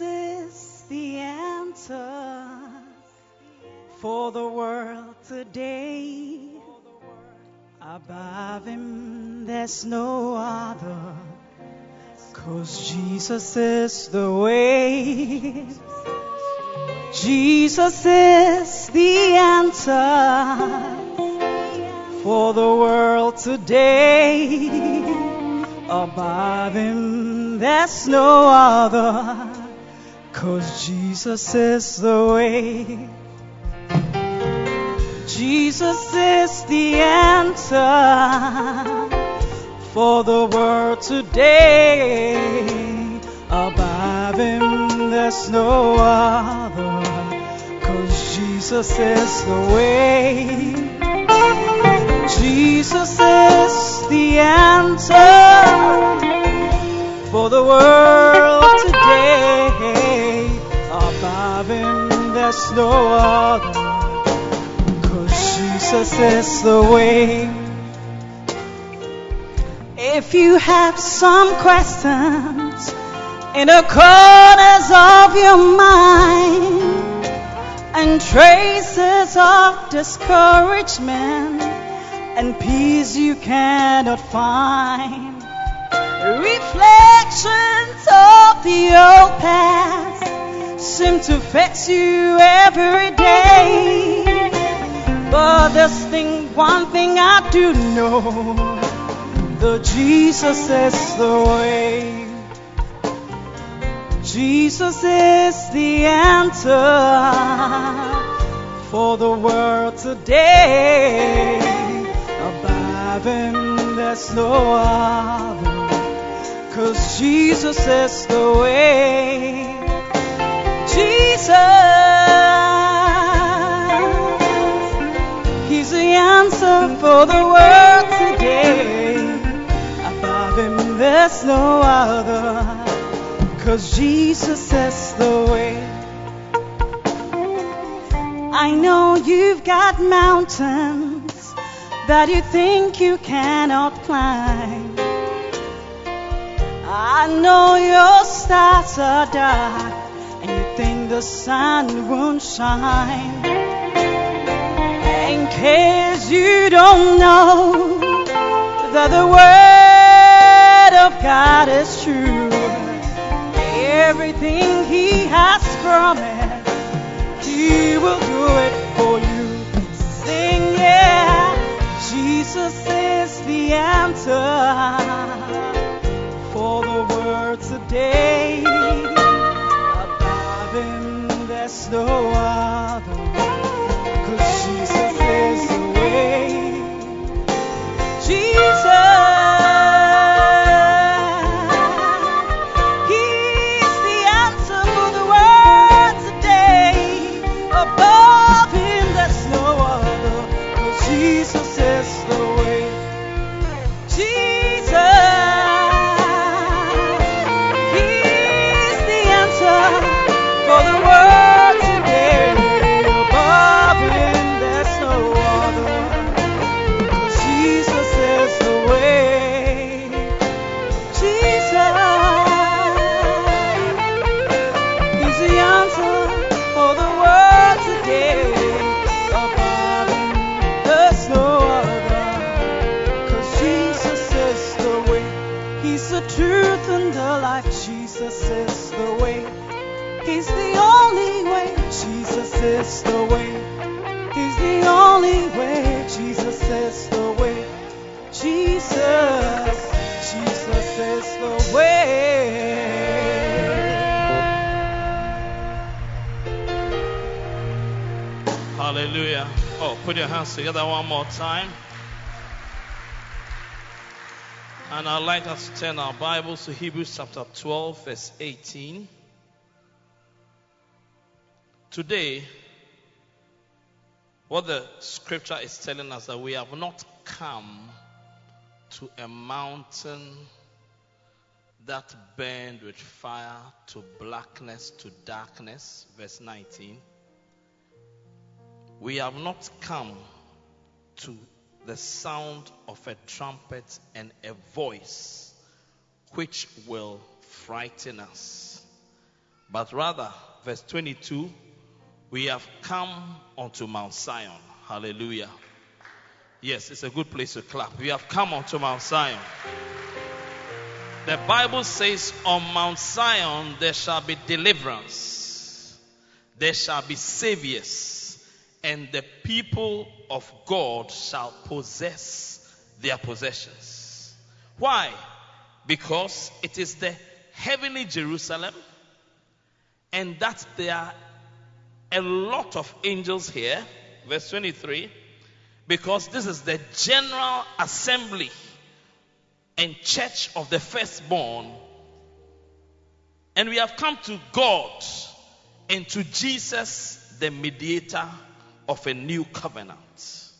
is the answer for the world today. Above him, there's no other. Cause Jesus is the way. Jesus is the answer for the world today. Above him, there's no other. Cause Jesus is the way. Jesus is the answer for the world today. Above him, there's no other. Cause Jesus is the way. Jesus is the answer for the world today. No other. Cause Jesus is the way. If you have some questions in the corners of your mind and traces of discouragement and peace you cannot find. Reflections of the old past seem to face you every day. But there's thing, one thing I do know the Jesus is the way. Jesus is the answer for the world today. Above him, there's no other. Cause Jesus is the way. Jesus, He's the answer for the world today. Above him, there's no other. Cause Jesus is the way. I know you've got mountains that you think you cannot climb. I know your stars are dark the sun won't shine. In case you don't know that the word of God is true, everything He has promised, He will do it for you. Sing, yeah, Jesus is the answer for the world today. Above him, there's no other. Put your hands together one more time. And I'd like us to turn our Bibles to Hebrews chapter 12, verse 18. Today, what the scripture is telling us that we have not come to a mountain that burned with fire to blackness to darkness, verse 19. We have not come to the sound of a trumpet and a voice which will frighten us. But rather, verse 22, we have come unto Mount Zion. Hallelujah. Yes, it's a good place to clap. We have come unto Mount Zion. The Bible says, On Mount Zion there shall be deliverance, there shall be saviors, and the people of God shall possess their possessions. Why? Because it is the heavenly Jerusalem, and that there are a lot of angels here. Verse 23 because this is the general assembly and church of the firstborn. And we have come to God and to Jesus, the mediator of a new covenant.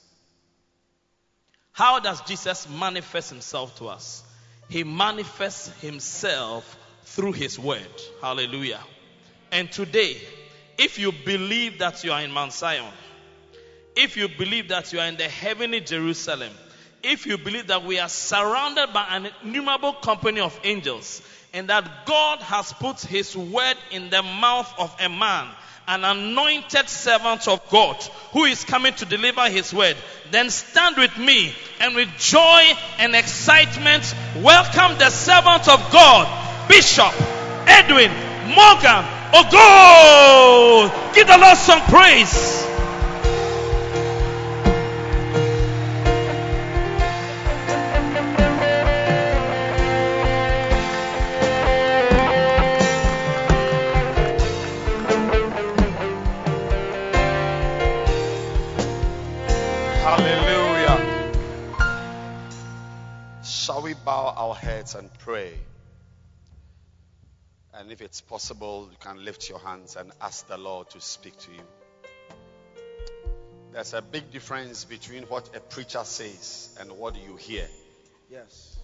How does Jesus manifest himself to us? He manifests himself through his word. Hallelujah. And today, if you believe that you are in Mount Zion, if you believe that you are in the heavenly Jerusalem, if you believe that we are surrounded by an innumerable company of angels, and that God has put his word in the mouth of a man, an anointed servant of God who is coming to deliver his word, then stand with me and with joy and excitement welcome the servant of God, Bishop Edwin Morgan Ogo. Give the Lord some praise. Bow our heads and pray? And if it's possible, you can lift your hands and ask the Lord to speak to you. There's a big difference between what a preacher says and what you hear. Yes.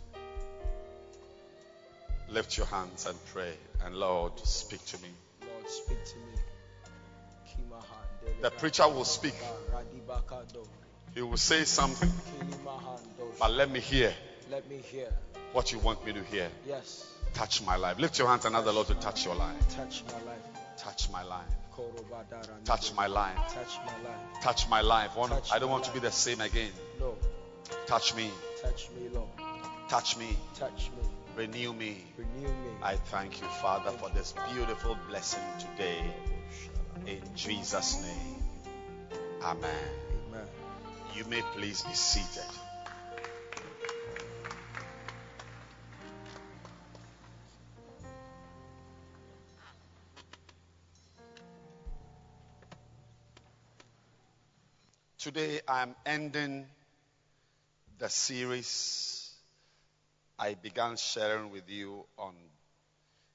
Lift your hands and pray, and Lord, speak to me. Lord, speak to me. The preacher will speak, he will say something, but let me hear Let me hear. what you want me to hear. Yes. Touch my life. Lift your hands and ask the Lord to touch your life. Touch my life. Touch my life. Touch my life. Touch my life. Touch my life. One- Touch I don't want to be the same again. No. Touch me. Touch me, Lord. Touch me. Touch me. Renew me. Renew me. I thank you, Father, for this beautiful blessing today. In Jesus' name. Amen. Amen. You may please be seated. Today I'm ending the series I began sharing with you on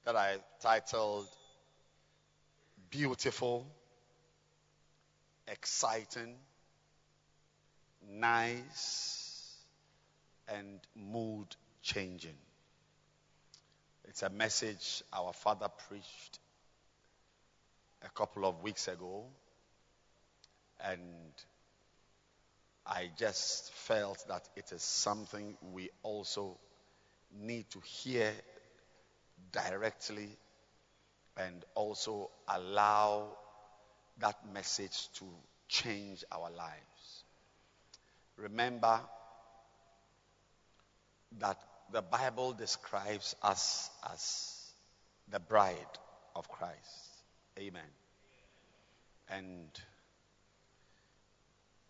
that I titled Beautiful, Exciting, Nice, and Mood Changing. It's a message our father preached a couple of weeks ago, and I just felt that it is something we also need to hear directly and also allow that message to change our lives. Remember that the Bible describes us as the bride of Christ. Amen. And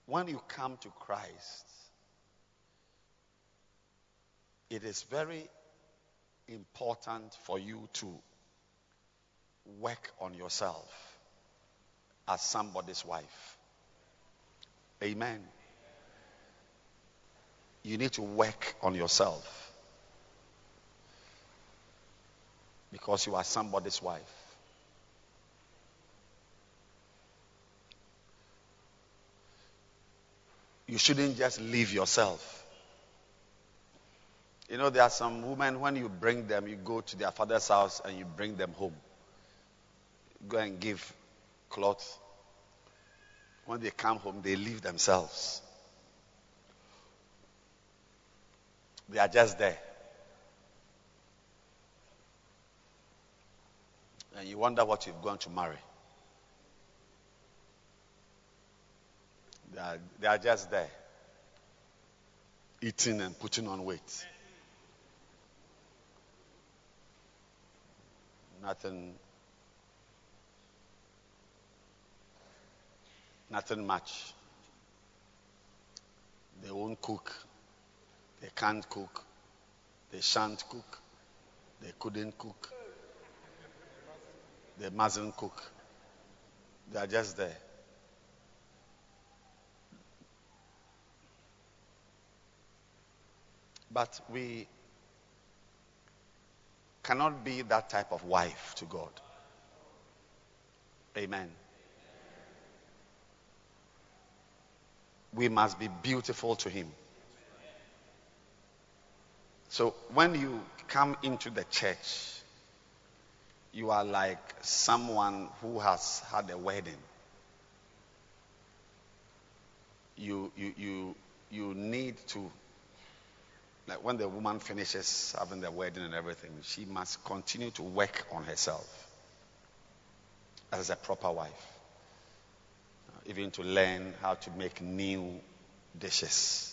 when you come to Christ, it is very important for you to work on yourself as somebody's wife. Amen. You need to work on yourself because you are somebody's wife. You shouldn't just leave yourself. You know, there are some women, when you bring them, you go to their father's house and you bring them home. Go and give clothes. When they come home, they leave themselves. They are just there. And you wonder what you've gone to marry. They are, they are just there, eating and putting on weight. Nothing, nothing much. They won't cook. They can't cook. They shan't cook. They couldn't cook. They mustn't cook. They are just there. But we cannot be that type of wife to God. Amen. We must be beautiful to Him. So when you come into the church, you are like someone who has had a wedding. You, you, you, you need to, like when the woman finishes having the wedding and everything, she must continue to work on herself as a proper wife. Even to learn how to make new dishes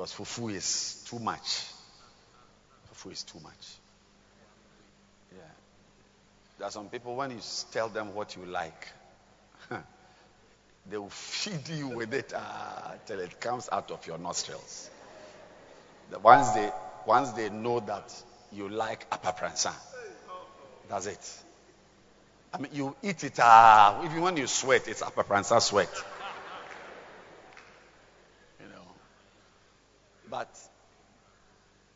because fufu is too much. Fufu is too much. Yeah. There are some people, when you tell them what you like, they will feed you with it uh, till it comes out of your nostrils. Once, they, once they know that you like apapransa, that's it. I mean, you eat it, uh, even when you sweat, it's apapransa sweat. You know. But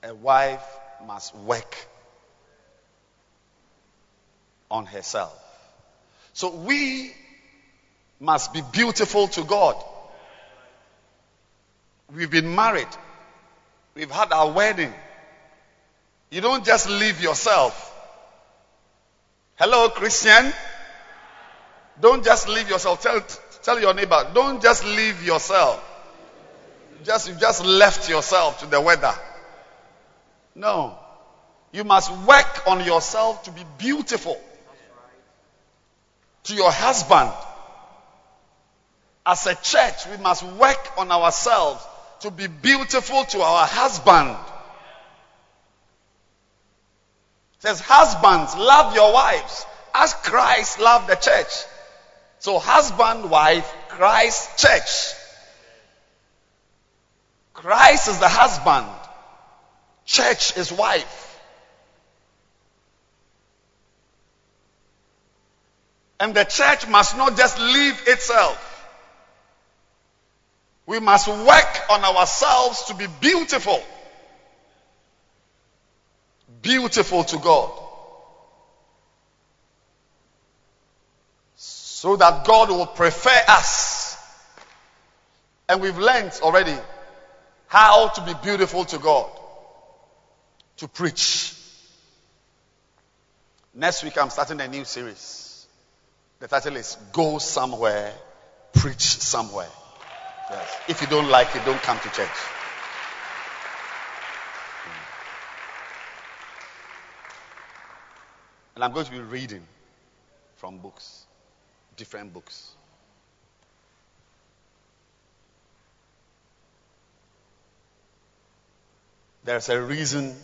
a wife must work on herself. So we must be beautiful to God. We've been married. We've had our wedding. You don't just leave yourself. Hello, Christian. Don't just leave yourself. Tell, tell your neighbor, don't just leave yourself. Just you just left yourself to the weather. No. You must work on yourself to be beautiful. To your husband. As a church, we must work on ourselves to be beautiful to our husband. It says, husbands, love your wives as Christ loved the church. So husband, wife, Christ, church. Christ is the husband. Church is wife. And the church must not just leave itself. We must work on ourselves to be beautiful. Beautiful to God. So that God will prefer us. And we've learned already how to be beautiful to God. To preach. Next week I'm starting a new series. The title is Go Somewhere, Preach Somewhere. Yes. If you don't like it, don't come to church. And I'm going to be reading from books, different books. There's a reason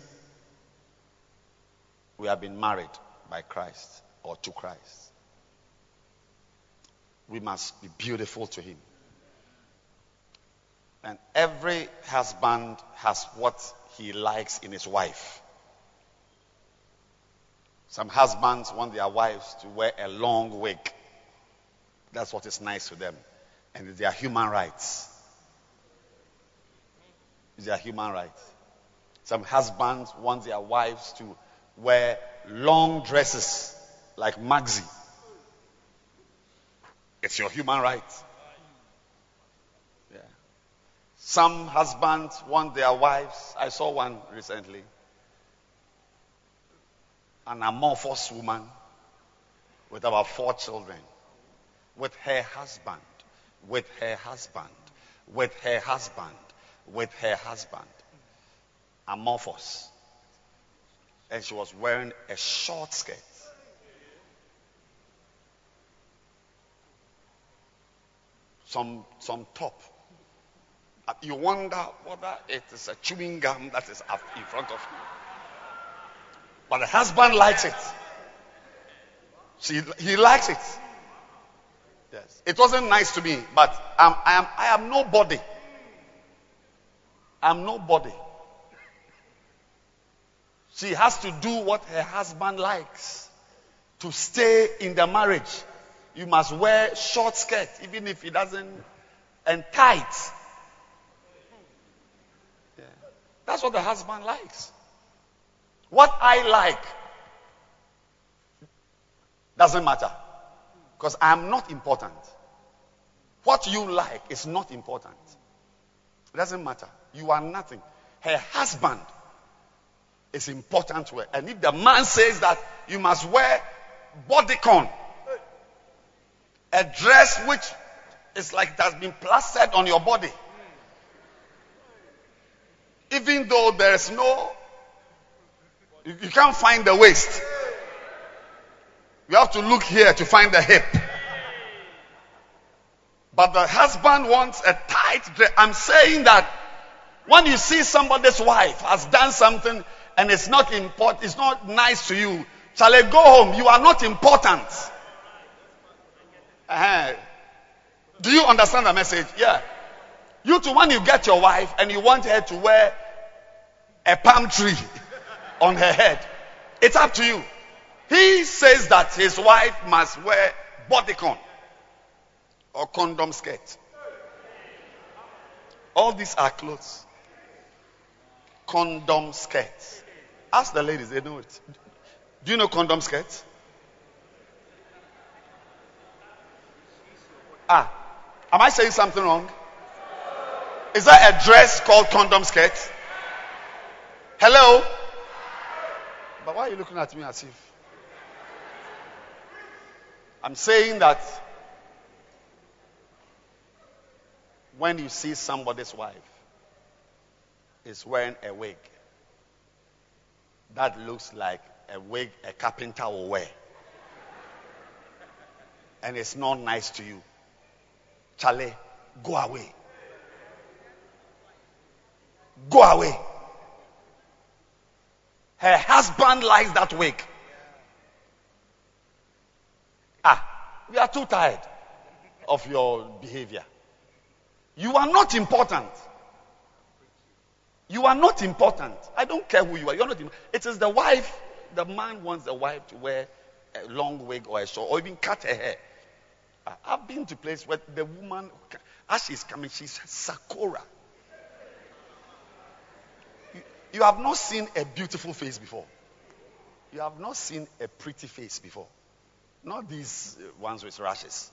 we have been married by Christ or to Christ. we must be beautiful to him. And every husband has what he likes in his wife. Some husbands want their wives to wear a long wig. That's what is nice to them. And it's their human rights. It's their human rights. Some husbands want their wives to wear long dresses like Maxi. It's your human right. Some husbands want their wives. I saw one recently. An amorphous woman with about four children. With her husband. With her husband. With her husband. With her husband. Amorphous. And she was wearing a short skirt. some, some top. Uh, You wonder whether it is a chewing gum that is up in front of you. But the husband likes it. She, he likes it. Yes. It wasn't nice to me, but I'm, I am, I am nobody. I'm nobody. She has to do what her husband likes to stay in the marriage. You must wear short skirt, even if he doesn't, and tight. Yeah. That's what the husband likes. What I like doesn't matter. Because I'm not important. What you like is not important. It doesn't matter. You are nothing. Her husband is important to her. And if the man says that you must wear bodycon, a dress which is like it has been plastered on your body, even though there is no, you, you can't find the waist. You have to look here to find the hip. But the husband wants a tight dress. I'm saying that when you see somebody's wife has done something and it's not important, it's not nice to you, shall I go home? You are not important. Uh-huh. Do you understand the message? Yeah. You too, when you get your wife and you want her to wear a palm tree on her head, it's up to you. He says that his wife must wear bodycon or condom skirt. All these are clothes. Condom skirts. Ask the ladies, they know it. Do you know condom skirts? Ah, am I saying something wrong? Is that a dress called condom skirt? Hello? But why are you looking at me as if? I'm saying that when you see somebody's wife is wearing a wig that looks like a wig a carpenter will wear, and it's not nice to you, Charlie, go away. Go away. Her husband likes that wig. Ah, we are too tired of your behavior. You are not important. You are not important. I don't care who you are. You're not. Im- It is the wife. The man wants the wife to wear a long wig or a short, or even cut her hair. I've been to places where the woman, as she's coming, she's Sakura. You, have not seen a beautiful face before. You have not seen a pretty face before. Not these uh, ones with rashes.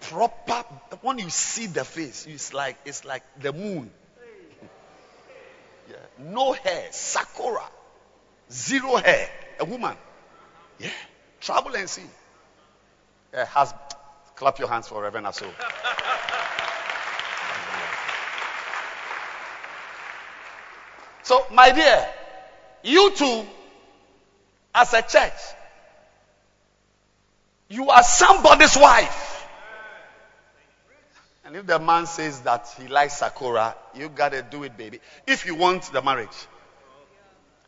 Proper. When you see the face, it's like it's like the moon. Yeah. No hair, sakura, zero hair. A woman. Yeah. Travel and see. Uh, has clap your hands for Reverend Aso. so, my dear, you too, as a church, you are somebody's wife. And if the man says that he likes Sakura, you gotta do it, baby. If you want the marriage.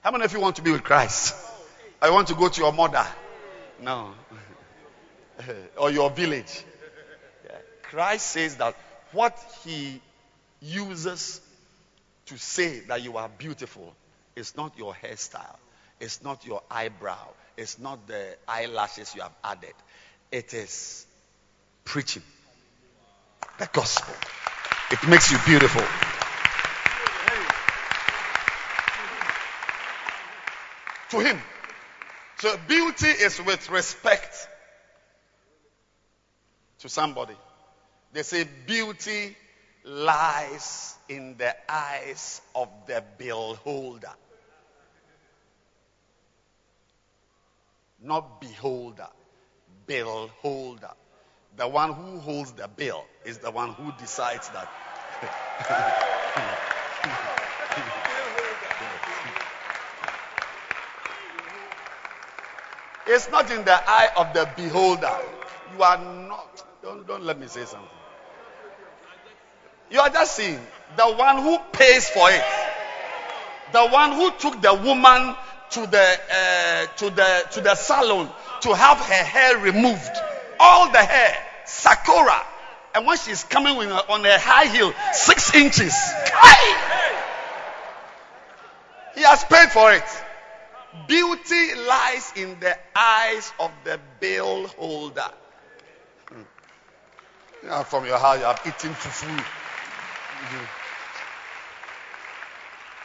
How many of you want to be with Christ? I want to go to your mother. No. or your village. Christ says that what he uses to say that you are beautiful is not your hairstyle, it's not your eyebrow, it's not the eyelashes you have added. It is preaching the gospel. It makes you beautiful. To him. So beauty is with respect to somebody. They say beauty lies in the eyes of the beholder. Not beholder, beholder. The one who holds the bill is the one who decides that. it's not in the eye of the beholder. You are not. Don't, don't let me say something. You are just seeing the one who pays for it. The one who took the woman to the uh, to the to the salon to have her hair removed, all the hair, sakura, and when she's coming with, on a high heel, six inches. He has paid for it. Beauty lies in the eyes of the bill holder. Hmm. from your house, you have eaten fufu.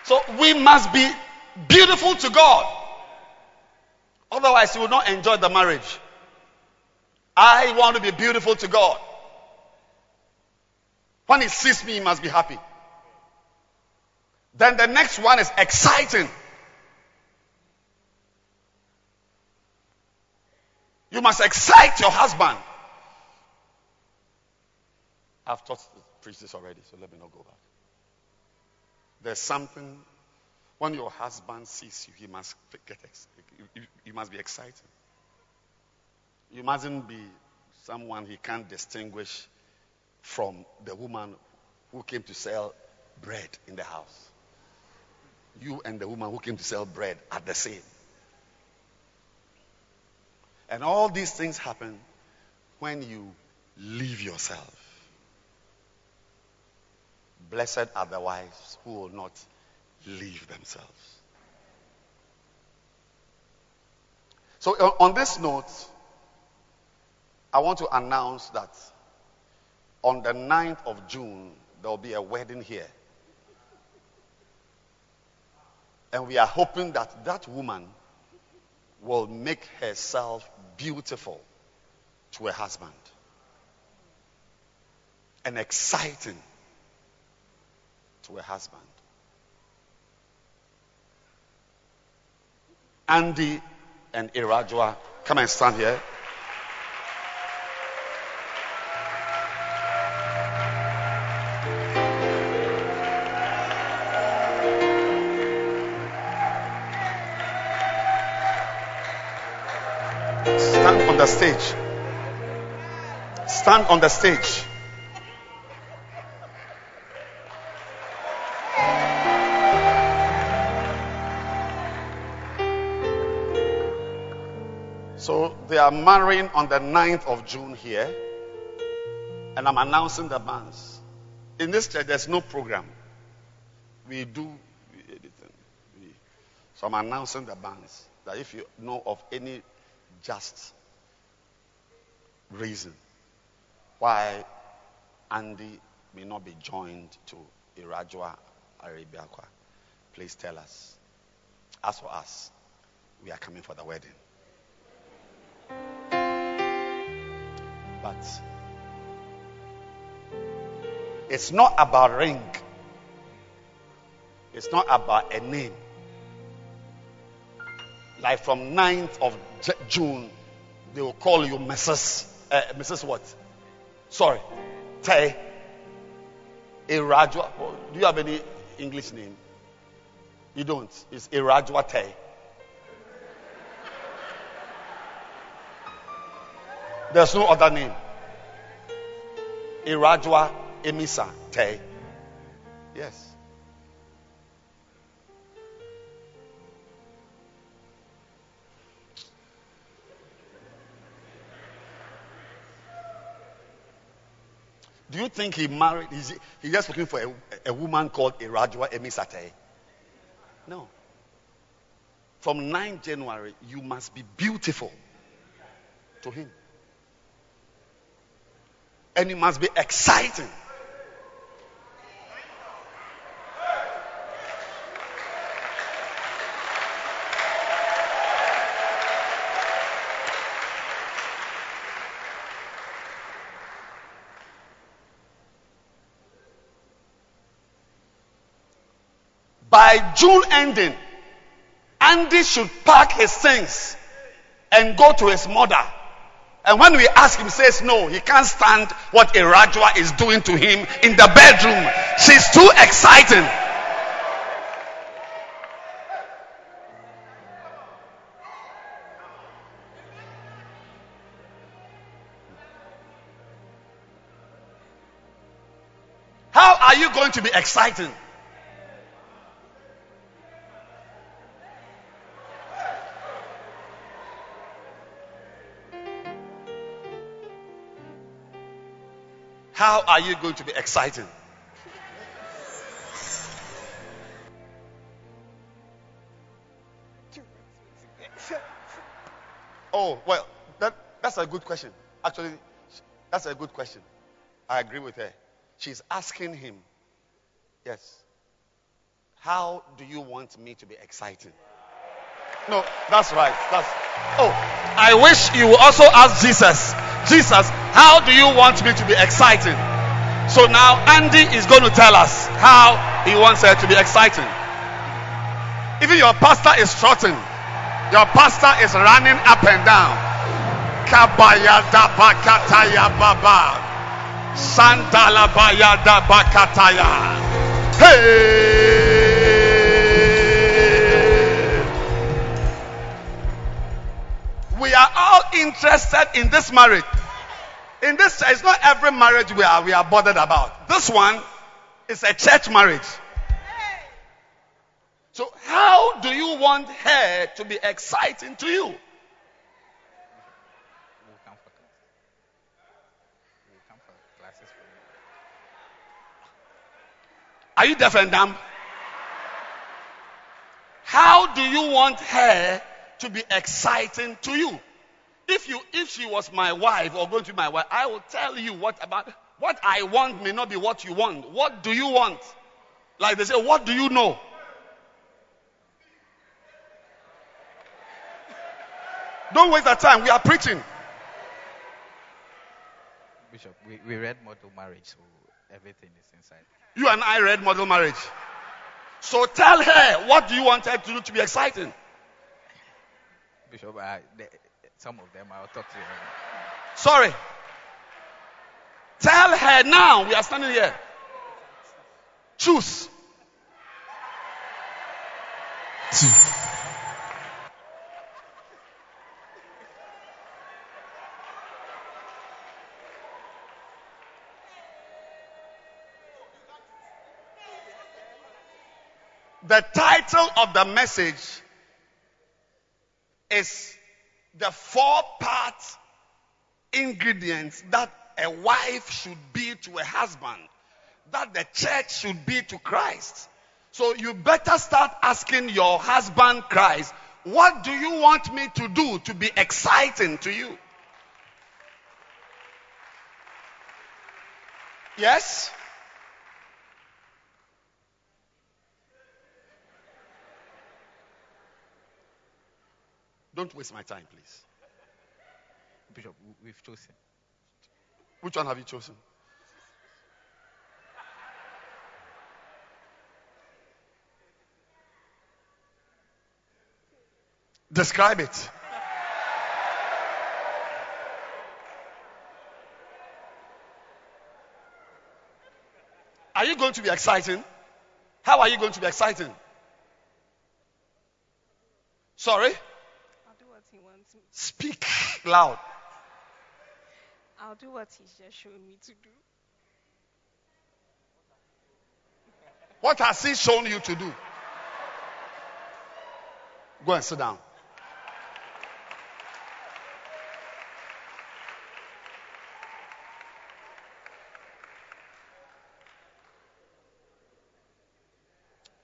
So we must be beautiful to God. Otherwise, you will not enjoy the marriage. I want to be beautiful to God. When he sees me, he must be happy. Then the next one is exciting. You must excite your husband. I've taught preach this already, so let me not go back. There's something when your husband sees you, he must get you must be excited. You mustn't be someone he can't distinguish from the woman who came to sell bread in the house. You and the woman who came to sell bread are the same. And all these things happen when you leave yourself. Blessed are the wives who will not leave themselves. So, uh, on this note, I want to announce that on the 9th of June, there will be a wedding here. And we are hoping that that woman will make herself beautiful to her husband and exciting to a husband. Andy and Irajwa, come and stand here. Stand on the stage. Stand on the stage. They are marrying on the 9th of June here. And I'm announcing the banns. In this church, there's no program. We do anything. So I'm announcing the banns. That if you know of any just reason why Andy may not be joined to Irajwa Arabiakwa, please tell us. As for us, we are coming for the wedding. But it's not about ring. It's not about a name. Like from 9th of June, they will call you Mrs. Uh, Mrs. What? Sorry, Tay. Irajwa. Do you have any English name? You don't. It's Irajwa Tay. There's no other name. Irajwa Emisa Te. Yes. Do you think he married? He's, just looking for a, a woman called Irajua Emisate? No. From 9 January, you must be beautiful to him. And it must be exciting. By June ending, Andy should pack his things and go to his mother. And when we ask him, says no, he can't stand what Irajua is doing to him in the bedroom. She's too exciting. How are you going to be exciting? How are you going to be exciting? Oh, well, that, that's a good question. Actually, that's a good question. I agree with her. She's asking him, Yes, how do you want me to be exciting? No, that's right. That's oh, I wish you also ask Jesus. Jesus, how do you want me to be exciting? So now Andy is going to tell us how he wants her to be exciting. Even your pastor is trotting. Your pastor is running up and down. Kabaya da bakataya baba. Sandala baya da bakataya. Hey! We are all interested in this marriage. In this, it's not every marriage we are we are bothered about. This one is a church marriage. So, how do you want her to be exciting to you? Are you deaf and dumb? How do you want her to be exciting to you? If you if she was my wife or going to be my wife, I will tell you what about what I want may not be what you want. What do you want? Like they say, what do you know? Don't waste the time. We are preaching. Bishop, we, we read model marriage, so everything is inside. You and I read model marriage. So tell her what do you want her to do to be exciting? Bishop, I, the, some of them I'll talk to you. Sorry. Tell her now. We are standing here. Choose. The title of the message is the four part ingredients that a wife should be to a husband, that the church should be to Christ. So you better start asking your husband Christ, what do you want me to do to be exciting to you? Yes? Don't waste my time, please. Bishop, we've chosen. Which one have you chosen? Describe it. Are you going to be exciting? How are you going to be exciting? Sorry? Speak loud. I'll do what he's just shown me to do. What has he shown you to do? Go and sit down.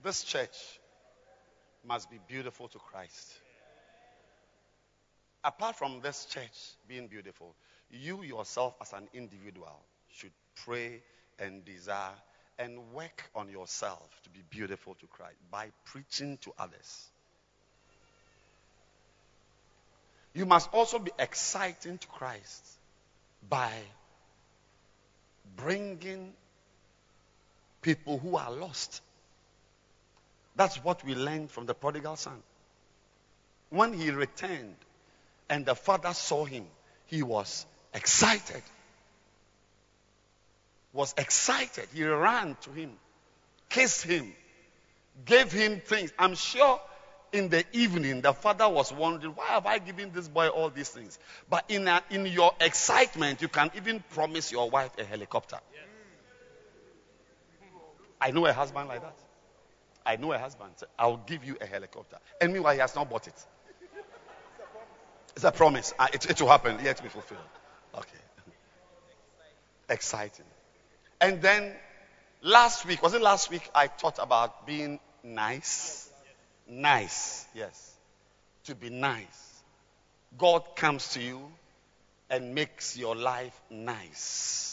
This church must be beautiful to Christ. Apart from this church being beautiful, you yourself as an individual should pray and desire and work on yourself to be beautiful to Christ by preaching to others. You must also be exciting to Christ by bringing people who are lost. That's what we learned from the prodigal son. When he returned and the father saw him, he was excited. Was excited. He ran to him, kissed him, gave him things. I'm sure in the evening the father was wondering, why have I given this boy all these things? But in, a, in your excitement, you can even promise your wife a helicopter. I know a husband like that. I know a husband. I'll give you a helicopter. And meanwhile, he has not bought it. It's a promise. It, it will happen. Yet be fulfilled. Okay. Exciting. And then last week, was it last week I taught about being nice? Nice, yes. To be nice. God comes to you and makes your life nice.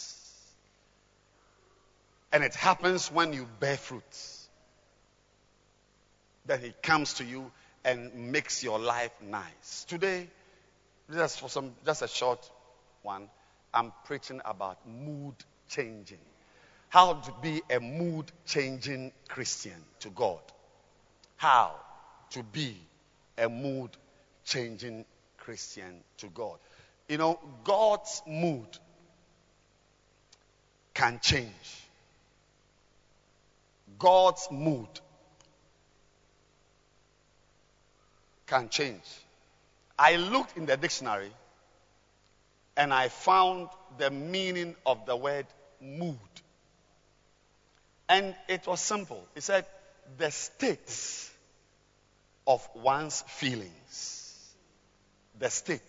And it happens when you bear fruits. That He comes to you and makes your life nice. Today, just for some, just a short one, I'm preaching about mood changing. How to be a mood changing Christian to God. How to be a mood changing Christian to God. You know, God's mood can change. God's mood can change. I looked in the dictionary and I found the meaning of the word mood. And it was simple. It said, the states of one's feelings. The state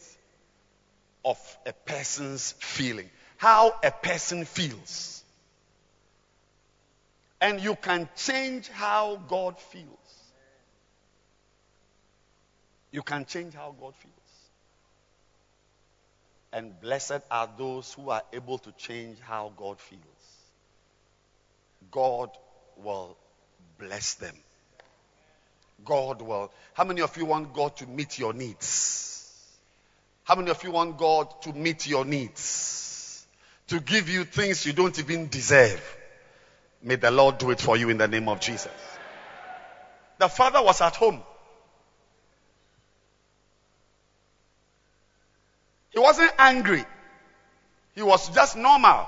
of a person's feeling. How a person feels. And you can change how God feels. You can change how God feels. And blessed are those who are able to change how God feels. God will bless them. God will. How many of you want God to meet your needs? How many of you want God to meet your needs? To give you things you don't even deserve? May the Lord do it for you in the name of Jesus. The father was at home. He wasn't angry. He was just normal.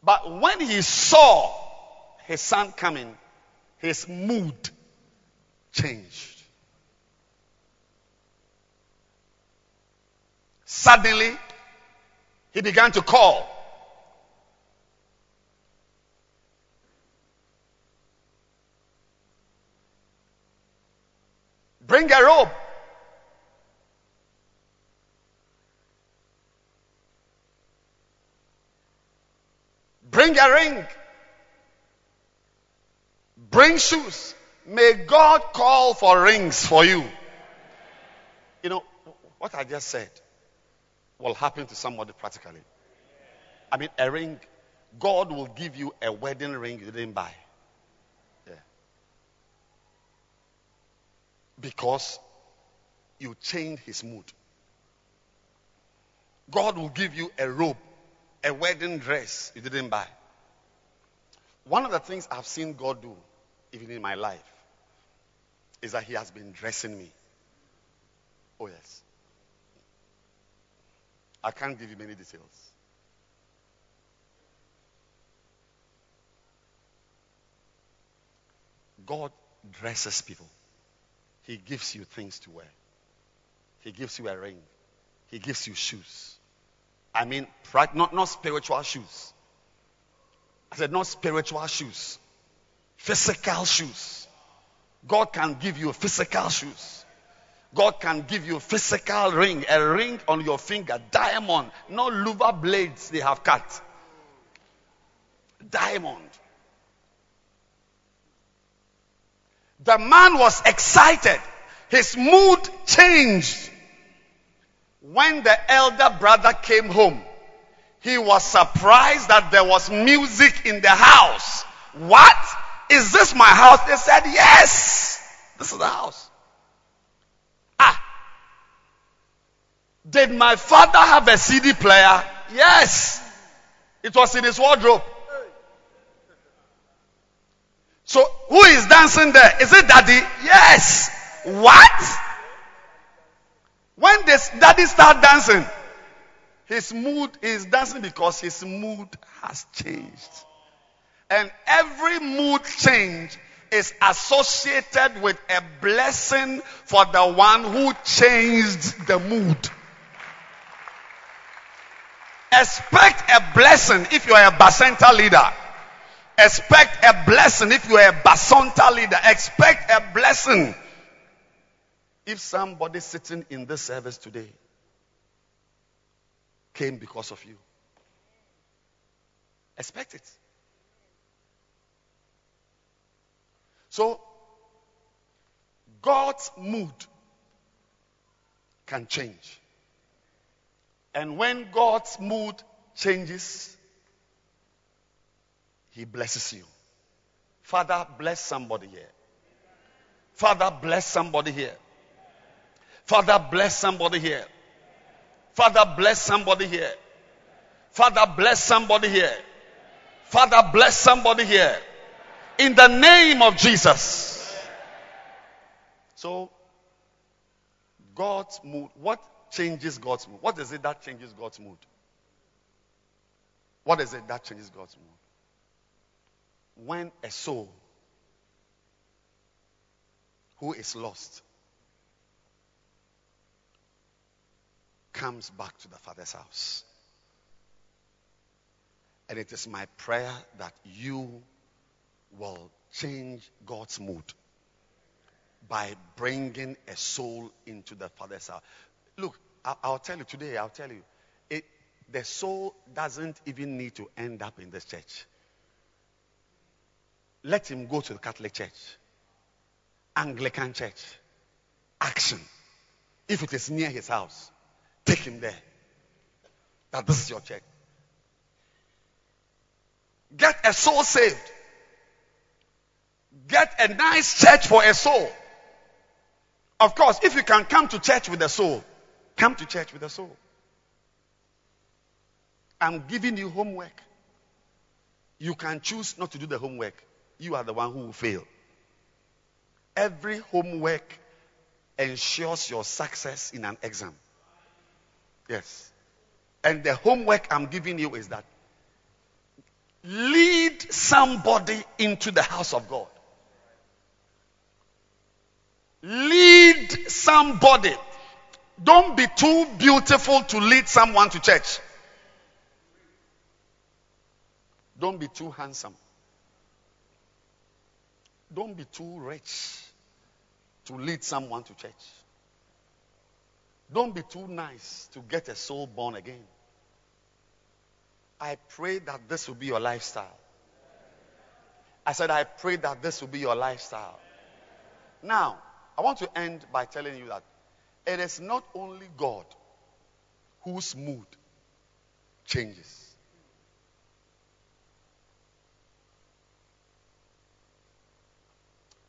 But when he saw his son coming, his mood changed. Suddenly, he began to call. Bring a robe. Bring a ring. Bring shoes. May God call for rings for you. You know, what I just said will happen to somebody practically. I mean, a ring, God will give you a wedding ring you didn't buy. Yeah. Because you changed his mood. God will give you a robe, a wedding dress you didn't buy. One of the things I've seen God do, even in my life, is that He has been dressing me. Oh, yes. I can't give you many details. God dresses people. He gives you things to wear. He gives you a ring. He gives you shoes. I mean, not, not spiritual shoes. I said, not spiritual shoes. Physical shoes. God can give you physical shoes. God can give you physical ring, a ring on your finger, diamond, not lover blades they have cut. Diamond. The man was excited. His mood changed. When the elder brother came home, he was surprised that there was music in the house. What? Is this my house? They said, yes. This is the house. Ah. Did my father have a CD player? Yes. It was in his wardrobe. So who is dancing there? Is it daddy? Yes. What? When this daddy start dancing, his mood is dancing because his mood has changed. And every mood change is associated with a blessing for the one who changed the mood. Expect a blessing if you are a Bacenta leader. Expect a blessing if you are a Bacenta leader. Expect a blessing if somebody sitting in this service today came because of you. Expect it. So, God's mood can change. And when God's mood changes, He blesses you. Father, bless somebody here. Father, bless somebody here. Father, bless somebody here. Father, bless somebody here. Father, bless somebody here. Father, bless somebody here. In the name of Jesus. So, God's mood. What changes God's mood? What is it that changes God's mood? What is it that changes God's mood? When a soul who is lost comes back to the Father's house. And it is my prayer that you will change God's mood by bringing a soul into the Father's house. Look, I'll tell you today, I'll tell you, it, the soul doesn't even need to end up in this church. Let him go to the Catholic Church, Anglican Church, Action, if it is near his house. Take him there. That this is your church. Get a soul saved. Get a nice church for a soul. Of course, if you can come to church with a soul, come to church with a soul. I'm giving you homework. You can choose not to do the homework. You are the one who will fail. Every homework ensures your success in an exam. Yes. And the homework I'm giving you is that lead somebody into the house of God. Lead somebody. Don't be too beautiful to lead someone to church. Don't be too handsome. Don't be too rich to lead someone to church. Don't be too nice to get a soul born again. I pray that this will be your lifestyle. I said, I pray that this will be your lifestyle. Now, I want to end by telling you that it is not only God whose mood changes.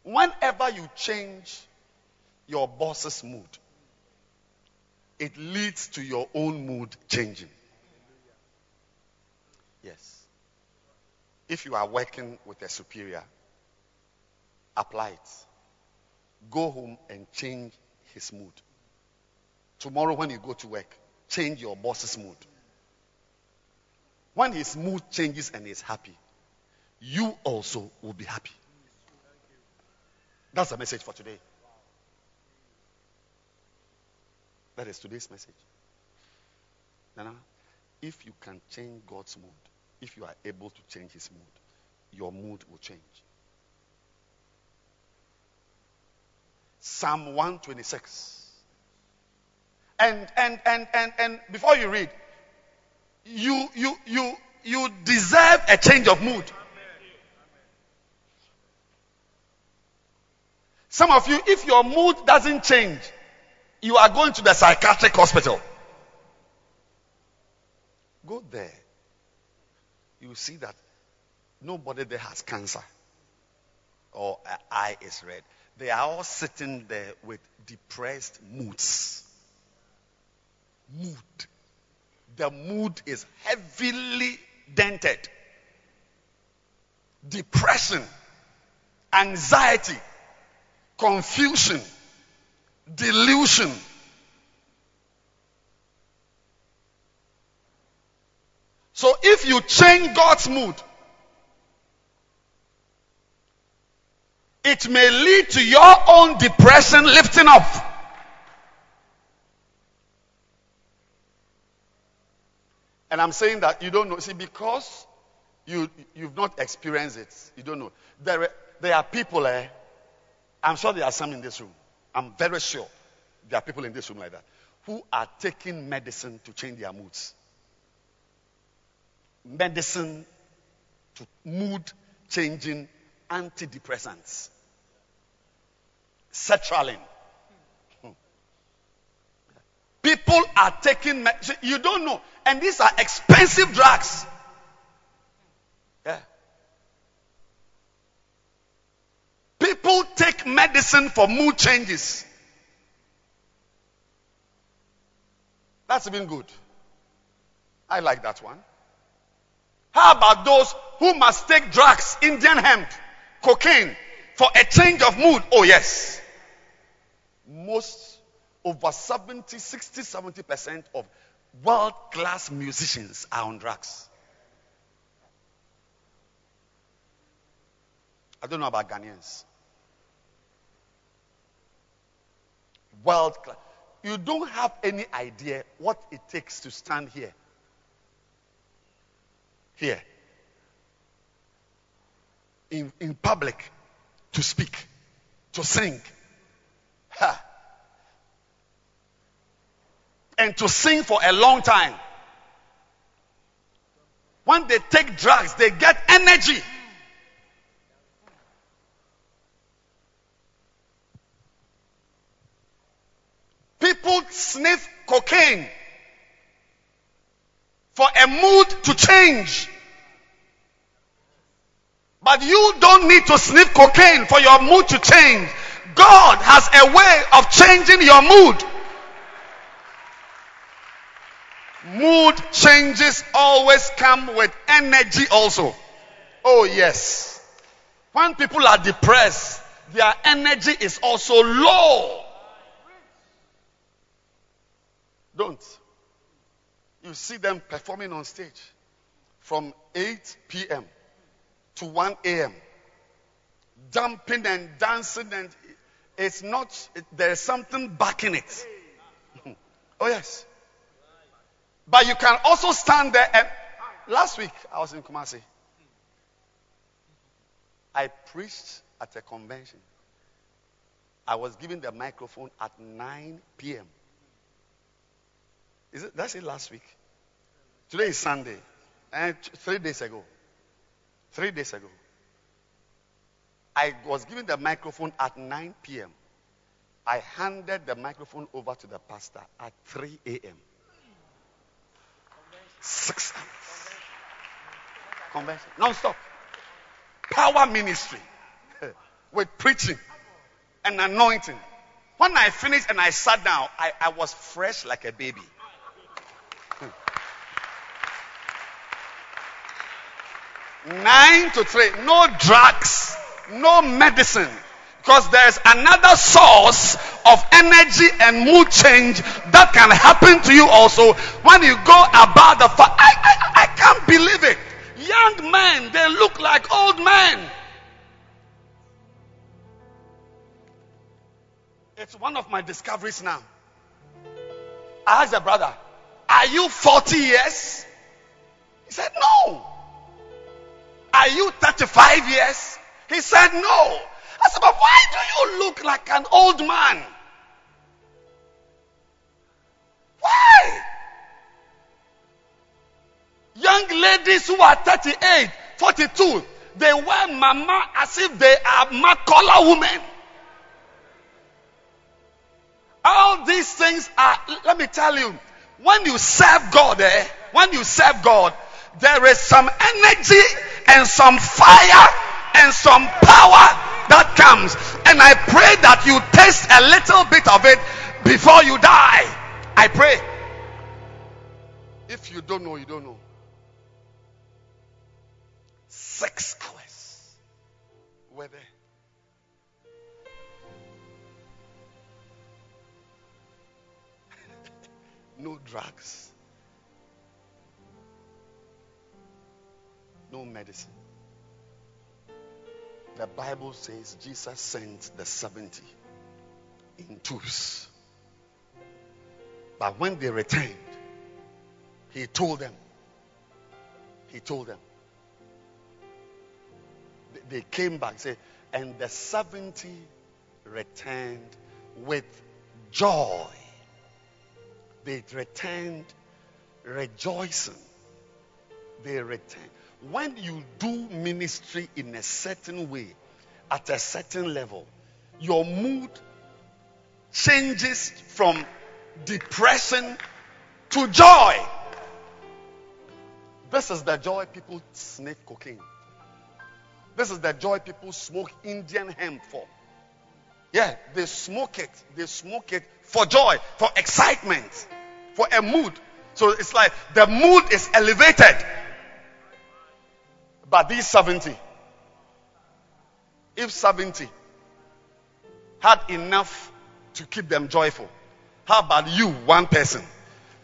Whenever you change your boss's mood, it leads to your own mood changing. Yes. If you are working with a superior, apply it. Go home and change his mood. Tomorrow, when you go to work, change your boss's mood. When his mood changes and he's happy, you also will be happy. That's the message for today. That is today's message. Nana, if you can change God's mood, if you are able to change his mood, your mood will change. Psalm 126. And and and and and before you read, you you you you deserve a change of mood. Some of you, if your mood doesn't change, you are going to the psychiatric hospital. Go there. You will see that nobody there has cancer or an eye is red. They are all sitting there with depressed moods. Mood. The mood is heavily dented. Depression, anxiety, confusion, delusion. So if you change God's mood, it may lead to your own depression lifting up. And I'm saying that you don't know. See, because you, you've not experienced it, you don't know. There, there are people, eh, I'm sure there are some in this room. I'm very sure there are people in this room like that who are taking medicine to change their moods. Medicine to mood changing antidepressants. Sertraline. Hmm. People are taking medicine. You don't know. And these are expensive drugs. People take medicine for mood changes. That's been good. I like that one. How about those who must take drugs, Indian hemp, cocaine, for a change of mood? Oh, yes. Most, over 70, 60, 70% of world class musicians are on drugs. I don't know about Ghanaians. World class. You don't have any idea what it takes to stand here. Here. In, in public. To speak. To sing. Ha. And to sing for a long time. When they take drugs, they get energy. People sniff cocaine for a mood to change. But you don't need to sniff cocaine for your mood to change. God has a way of changing your mood. Mood changes always come with energy also. Oh yes. When people are depressed, their energy is also low. Don't. You see them performing on stage from 8 p.m. to 1 a.m. Jumping and dancing, and it's not, there's something backing it. oh, yes. But you can also stand there and last week I was in Kumasi. I preached at a convention. I was given the microphone at 9 p.m. Is it, that's it last week. Today is Sunday. And three days ago. Three days ago. I was given the microphone at 9 p.m. I handed the microphone over to the pastor at 3 a.m. Six hours. Convention. Non-stop. Power ministry. With preaching and anointing. When I finished and I sat down, I, I was fresh like a baby. Nine to three. No drugs. No medicine. Because there's another source of energy and mood change that can happen to you also when you go about the I, I, I can't believe it. Young men, they look like old men. It's one of my discoveries now. I asked the brother, Are you 40 years? He said, No. Are you 35 years? He said, No. I said, But why do you look like an old man? Why? Young ladies who are 38, 42, they wear mama as if they are Makola women. All these things are, let me tell you, when you serve God, eh, when you serve God, there is some energy and some fire and some power that comes. And I pray that you taste a little bit of it before you die. I pray. If you don't know, you don't know. Six hours. Were there. no drugs. No medicine. The Bible says Jesus sent the 70 in twos. But when they returned, he told them, he told them, they came back, say, and the 70 returned with joy. They returned rejoicing. They returned. When you do ministry in a certain way, at a certain level, your mood changes from depression to joy. This is the joy people sniff cocaine. This is the joy people smoke Indian hemp for. Yeah, they smoke it. They smoke it for joy, for excitement, for a mood. So it's like the mood is elevated. But these 70, if 70 had enough to keep them joyful, how about you, one person?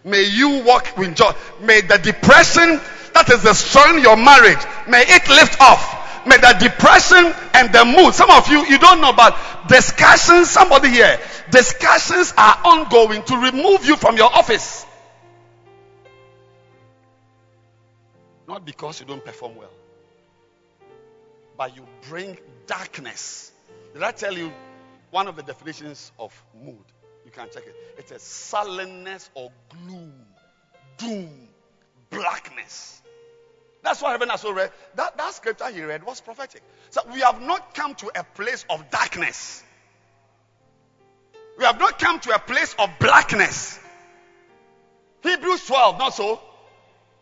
May you walk with joy. May the depression that is destroying your marriage, may it lift off. May the depression and the mood. Some of you, you don't know about discussions. Somebody here, discussions are ongoing to remove you from your office. Not because you don't perform well, but you bring darkness. Did I tell you one of the definitions of mood? You can check it. It's a sullenness or gloom, doom, blackness. That's what Reverend also read. That, that scripture he read was prophetic. So we have not come to a place of darkness. We have not come to a place of blackness. Hebrews 12, not so.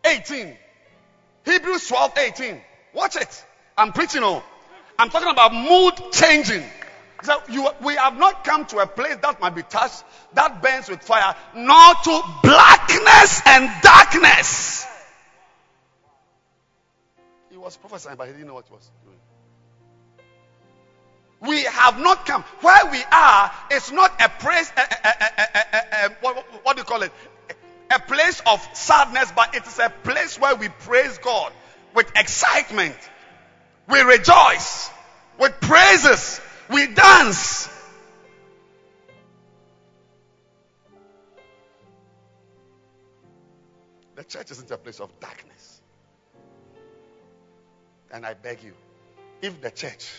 18. Hebrews 12, 18. Watch it. I'm preaching on. I'm talking about mood changing. So you, we have not come to a place that might be touched, that burns with fire, nor to blackness and darkness. He was prophesying, but he didn't know what he was doing. We have not come. Where we are is not a place, a, a, a, what, what do you call it? A place of sadness, but it is a place where we praise God with excitement. We rejoice with praises. We dance. The church isn't a place of darkness. And I beg you, if the church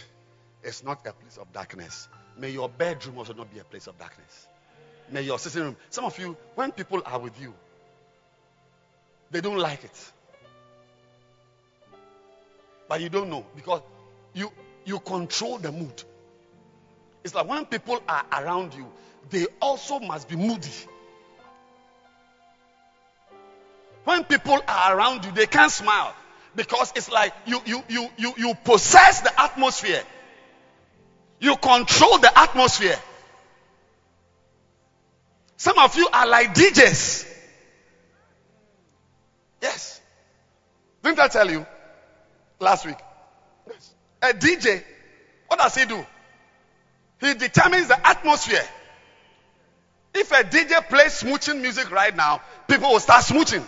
is not a place of darkness, may your bedroom also not be a place of darkness. May your sitting room, some of you, when people are with you, they don't like it. But you don't know because you you control the mood. It's like when people are around you, they also must be moody. When people are around you, they can't smile because it's like you you you you, you possess the atmosphere. You control the atmosphere. Some of you are like DJs. Yes. Didn't I tell you last week? A DJ, what does he do? He determines the atmosphere. If a DJ plays smooching music right now, people will start smooching.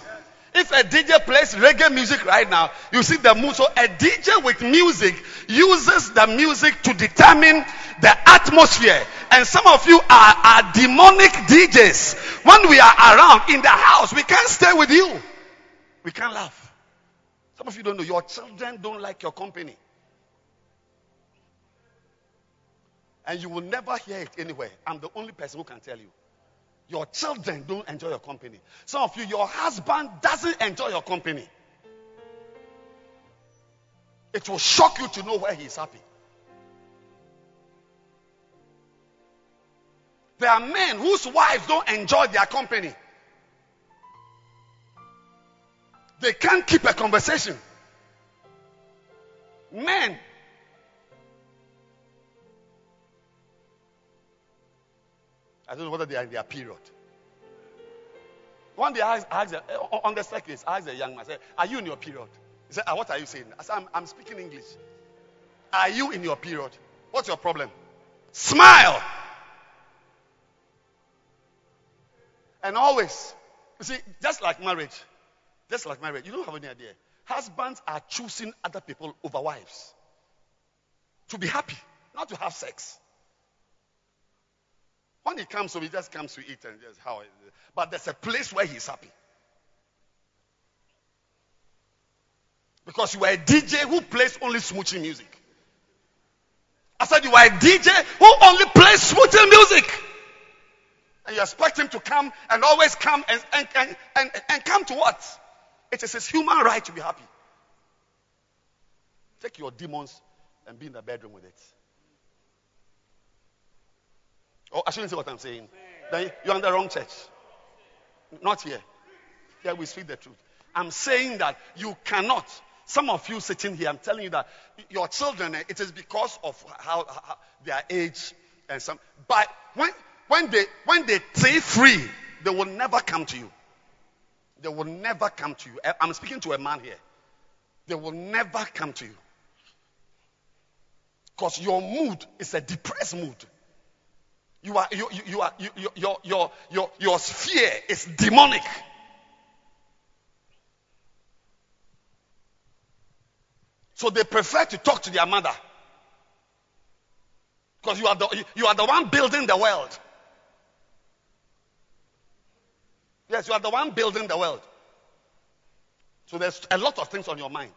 If a DJ plays reggae music right now, you see the mood. So a DJ with music uses the music to determine the atmosphere. And some of you are, are demonic DJs. When we are around in the house, we can't stay with you. We can't laugh. Some of you don't know. Your children don't like your company. And you will never hear it anywhere. I'm the only person who can tell you. Your children don't enjoy your company. Some of you, your husband doesn't enjoy your company. It will shock you to know where he is happy. There are men whose wives don't enjoy their company. They can't keep a conversation. Men. I don't know whether they are in their period. One day I asked, I asked on the staircase, I asked a young man, I said, Are you in your period? He said, ah, What are you saying? I said, I'm, I'm speaking English. Are you in your period? What's your problem? Smile. And always, you see, just like marriage, just like marriage, you don't have any idea. Husbands are choosing other people over wives to be happy, not to have sex. When he comes home, he just comes to eat and just how. But there's a place where he's happy. Because you are a DJ who plays only smooching music. I said you are a DJ who only plays smooching music. And you expect him to come and always come and, and, and, and, and come to what? It is his human right to be happy. Take your demons and be in the bedroom with it. Oh, I shouldn't say what I'm saying. You're in the wrong church. Not here. Here we speak the truth. I'm saying that you cannot. Some of you sitting here, I'm telling you that your children, eh, it is because of how, how their age and some. But when when they when they stay free, they will never come to you. They will never come to you. Eh, I'm speaking to a man here. They will never come to you. Because your mood is a depressed mood. You are, you, you, you are, you, your, your, your, your sphere is demonic. So they prefer to talk to their mother. Because you are the, you are the one building the world. Yes, you are the one building the world. So there's a lot of things on your mind.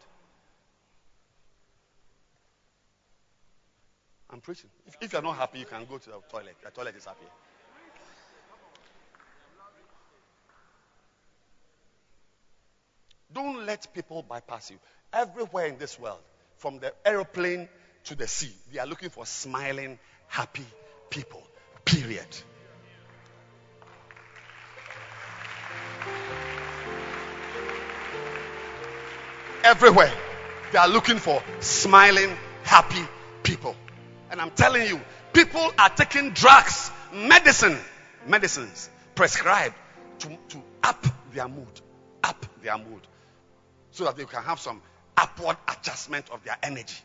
I'm preaching. If, if, you're not happy, you can go to the toilet. The toilet is happy. Don't let people bypass you. Everywhere in this world, from the aeroplane to the sea, they are looking for smiling, happy people. Period. Everywhere, they are looking for smiling, happy people. And I'm telling you, people are taking drugs, medicine, medicines prescribed to, to up their mood, up their mood, so that they can have some upward adjustment of their energy.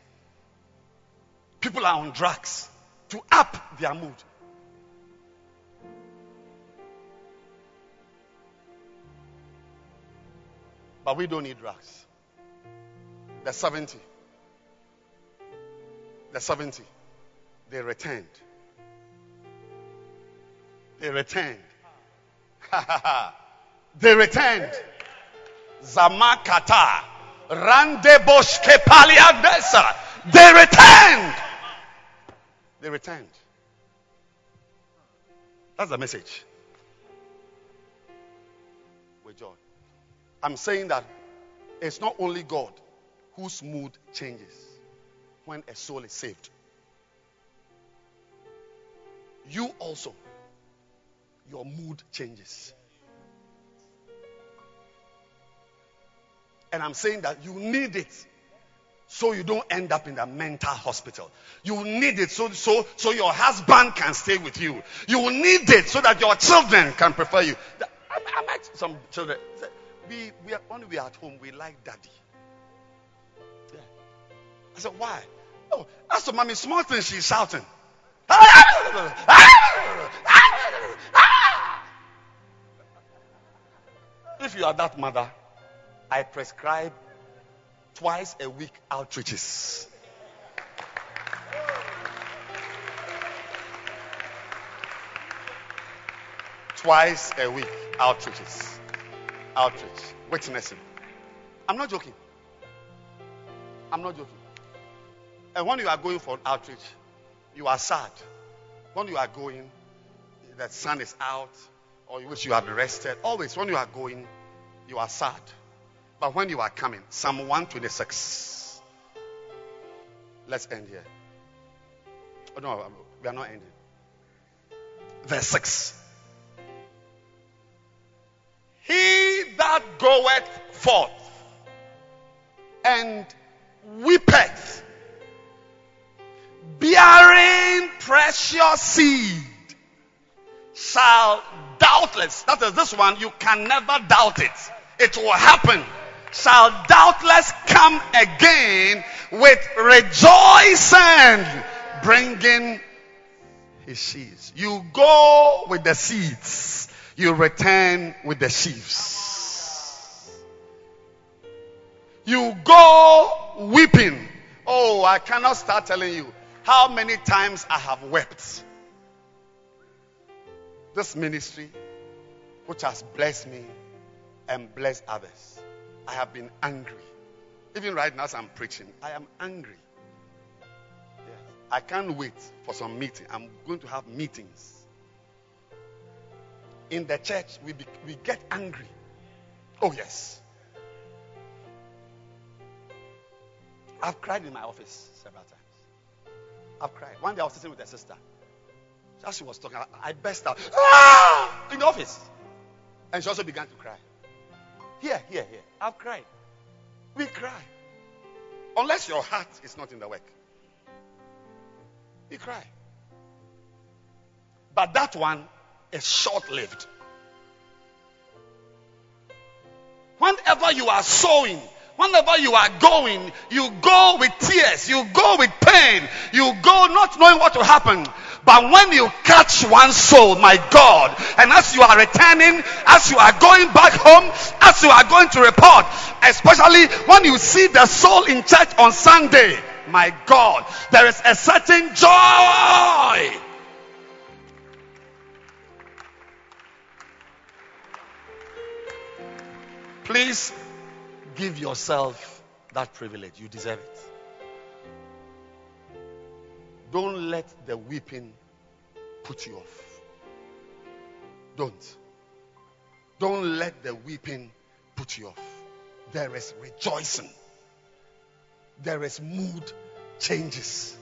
People are on drugs to up their mood. But we don't need drugs. The 70. The 70 they returned. They returned. they returned. Zamakata. Randebosh Kepaliadesa. They returned. They returned. That's the message. With joy. I'm saying that it's not only God whose mood changes when a soul is saved. you also, your mood changes. And I'm saying that you need it so you don't end up in a mental hospital. You need it so, so, so your husband can stay with you. You need it so that your children can prefer you. I, met some children. We, we are, when we are at home, we like daddy. I said, why? Oh, that's the mommy small thing she's shouting. If you are that mother, I prescribe twice a week outreaches. Twice a week outreaches. Outreach. Witnessing. I'm not joking. I'm not joking. And when you are going for outreach, you are sad. When you are going, the sun is out, or you wish you had rested. Always, when you are going, you are sad. But when you are coming, Psalm 126. Let's end here. Oh, no, um, we are not ending. verse 6. He that goeth forth and weepeth, bearing precious seed, shall doubtless, that is this one, you can never doubt it. It will happen. Shall doubtless come again with rejoicing, bringing his sheaves. You go with the seeds, you return with the sheaves. You go weeping. Oh, I cannot start telling you how many times I have wept. This ministry, which has blessed me and blessed others, I have been angry. Even right now, as I'm preaching, I am angry. Yes. I can't wait for some meeting. I'm going to have meetings. In the church, we, be, we get angry. Oh, yes. I've cried in my office several times. I've cried. One day I was sitting with a sister. As she was talking, I, burst out ah! in the office. And she also began to cry. Here, here, here. I've cried. We cry. Unless your heart is not in the work. We cry. But that one is short lived. Whenever you are sowing, whenever you are going, you go with tears, you go with pain, you go not knowing what will happen. But when you catch one soul, my God, and as you are returning, as you are going back home, as you are going to report, especially when you see the soul in church on Sunday, my God, there is a certain joy. Please give yourself that privilege. You deserve it. Don't let the weeping put you off. Don't. Don't let the weeping put you off. There is rejoicing. There is mood changes.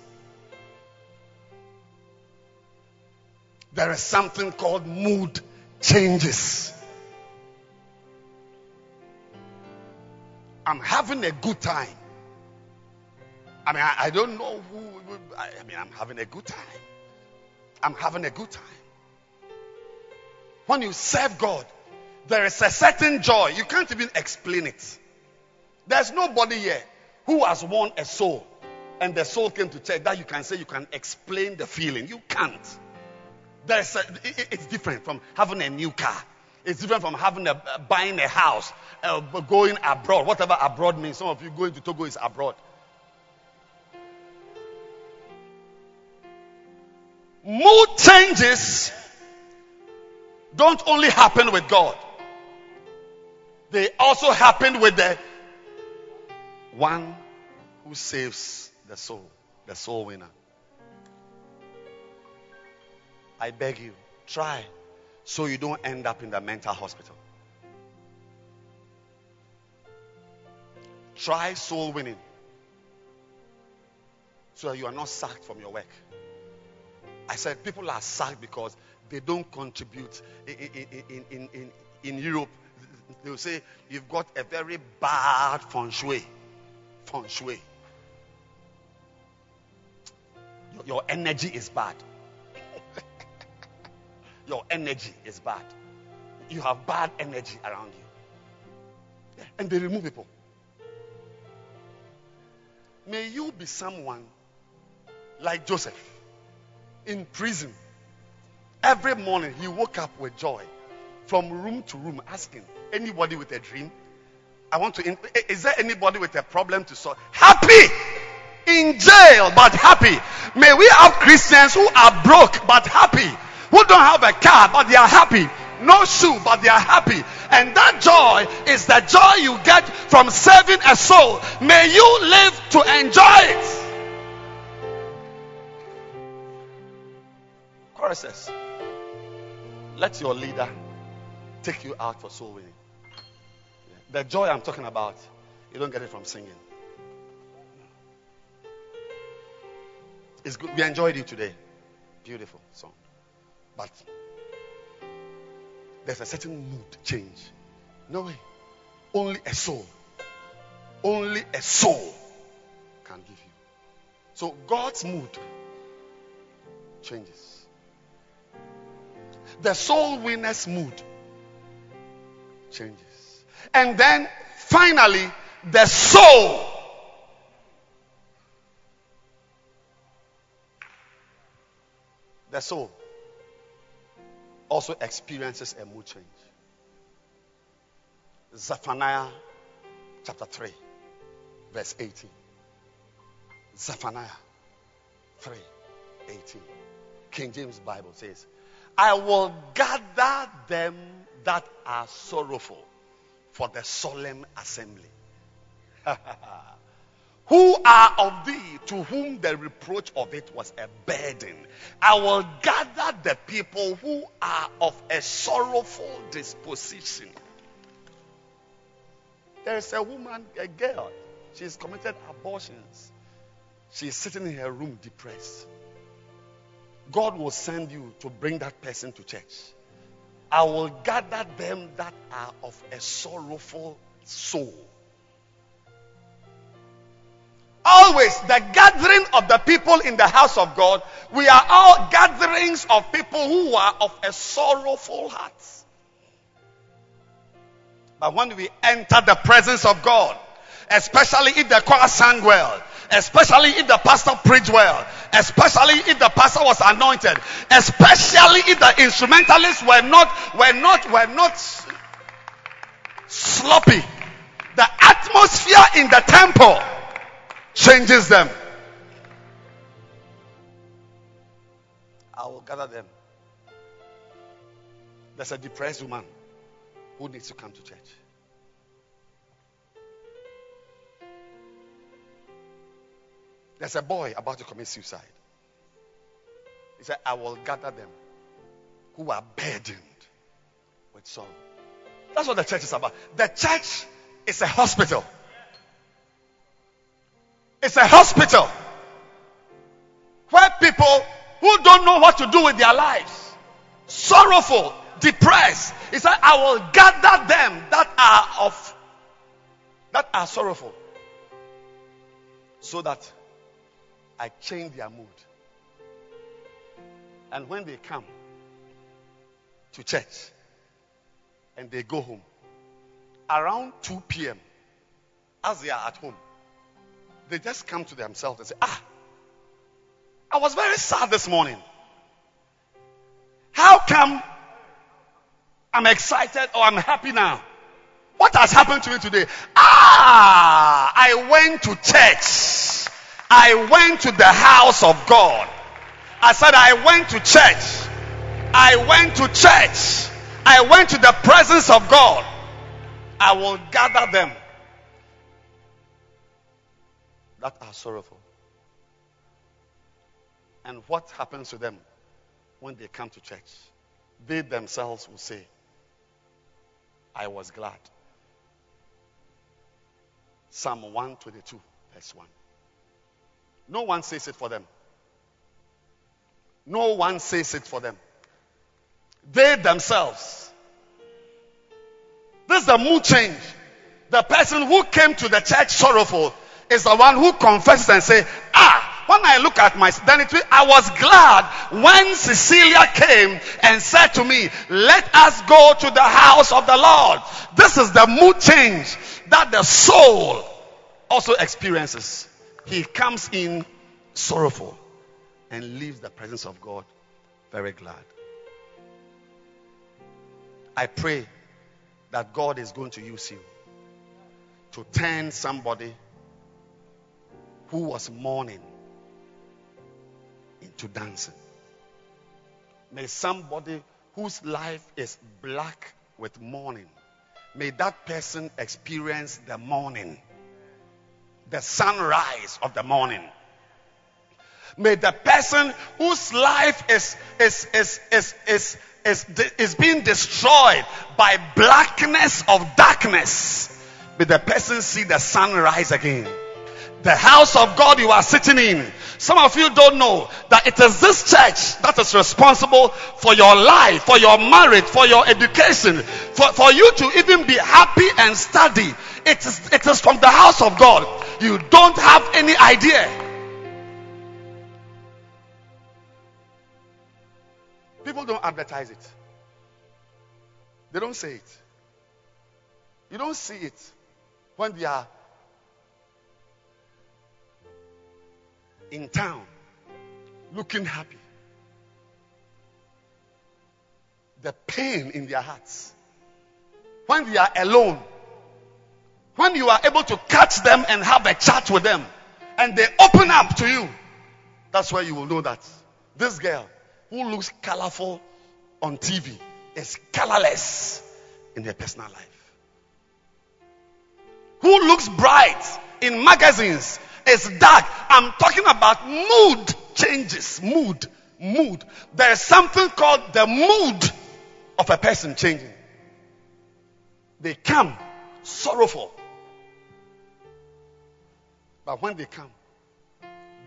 There is something called mood changes. I'm having a good time. I mean, I, I don't know who. I, mean, I'm having a good time. I'm having a good time. When you serve God, there is a certain joy. You can't even explain it. There's nobody here who has won a soul and the soul came to church that you can say you can explain the feeling. You can't. There's a, it, it's different from having a new car. It's different from having a buying a house, uh, going abroad. Whatever abroad means. Some of you going to Togo is abroad. Mood changes don't only happen with God, they also happen with the one who saves the soul, the soul winner. I beg you, try so you don't end up in the mental hospital. Try soul winning so that you are not sacked from your work. I said people are sacked because they don't contribute. In, in, in, in, Europe, they will say you've got a very bad feng shui. Feng shui. Your energy is bad. Your energy is bad. You have bad energy around you. And they remove people. May you be someone like Joseph in prison. Every morning he woke up with joy from room to room asking anybody with a dream I want to is there anybody with a problem to solve happy in jail but happy may we have Christians who are broke but happy who don't have a car but they are happy no shoe but they are happy and that joy is the joy you get from serving a soul may you live to enjoy it choruses. Let your leader take you out for soul winning. The joy I'm talking about, you don't get it from singing. It's good. We enjoyed you today. Beautiful song. But there's a certain mood change. No way. Only a soul. Only a soul can give you. So God's mood changes. The soul winner's mood changes. And then finally, the soul the soul also experiences a mood change. Zephaniah chapter 3, verse 18. Zephaniah 3, 18. King James Bible says, I will gather them that are sorrowful for the solemn assembly. who are of thee to whom the reproach of it was a burden. I will gather the people who are of a sorrowful disposition. There's a woman, a girl, she's committed abortions. She's sitting in her room depressed. God will send you to bring that person to church. I will gather them that are of a sorrowful soul. Always, the gathering of the people in the house of God, we are all gatherings of people who are of a sorrowful heart. But when we enter the presence of God, especially if the choir sang well, especially if the pastor preached well, especially if the pastor was anointed, especially if the instrumentalists were not were not were not sloppy. The atmosphere in the temple changes them. I will gather them. There's a depressed woman who needs to come to church. There's a boy about to commit suicide. He said, I will gather them who are burdened with sorrow. That's what the church is about. The church is a hospital. It's a hospital where people who don't know what to do with their lives, sorrowful, depressed, he said, I will gather them that are of that are sorrowful so that I change their mood. And when they come to church and they go home, around 2 p.m., as they are at home, they just come to themselves and say, Ah, I was very sad this morning. How come I'm excited or I'm happy now? What has happened to me today? Ah, I went to church. I went to the house of God. I said, I went to church. I went to church. I went to the presence of God. I will gather them that are sorrowful. And what happens to them when they come to church? They themselves will say, I was glad. Psalm 122, verse 1. No one says it for them. No one says it for them. They themselves. This is the mood change. The person who came to the church sorrowful is the one who confesses and say, ah, when I look at my, then it, I was glad when Cecilia came and said to me, let us go to the house of the Lord. This is the mood change that the soul also experiences. He comes in sorrowful and leaves the presence of God very glad. I pray that God is going to use you to turn somebody who was mourning into dancing. May somebody whose life is black with mourning, may that person experience the morning, the sunrise of the morning. May the person whose life is, is, is, is, is, is, is being destroyed by blackness of darkness, may the person see the sunrise again. The house of God you are sitting in. Some of you don't know that it is this church that is responsible for your life, for your marriage, for your education, for, for you to even be happy and study. It is, it is from the house of God. You don't have any idea. People don't advertise it. They don't say it. You don't see it when they are in town looking happy. The pain in their hearts. When they are alone. When you are able to catch them and have a chat with them and they open up to you. That's where you will know that this girl who looks colorful on TV is colorless in her personal life. Who looks bright in magazines is dark. I'm talking about mood changes. Mood. Mood. There is something called the mood of a person changing. They come sorrowful. But when they come,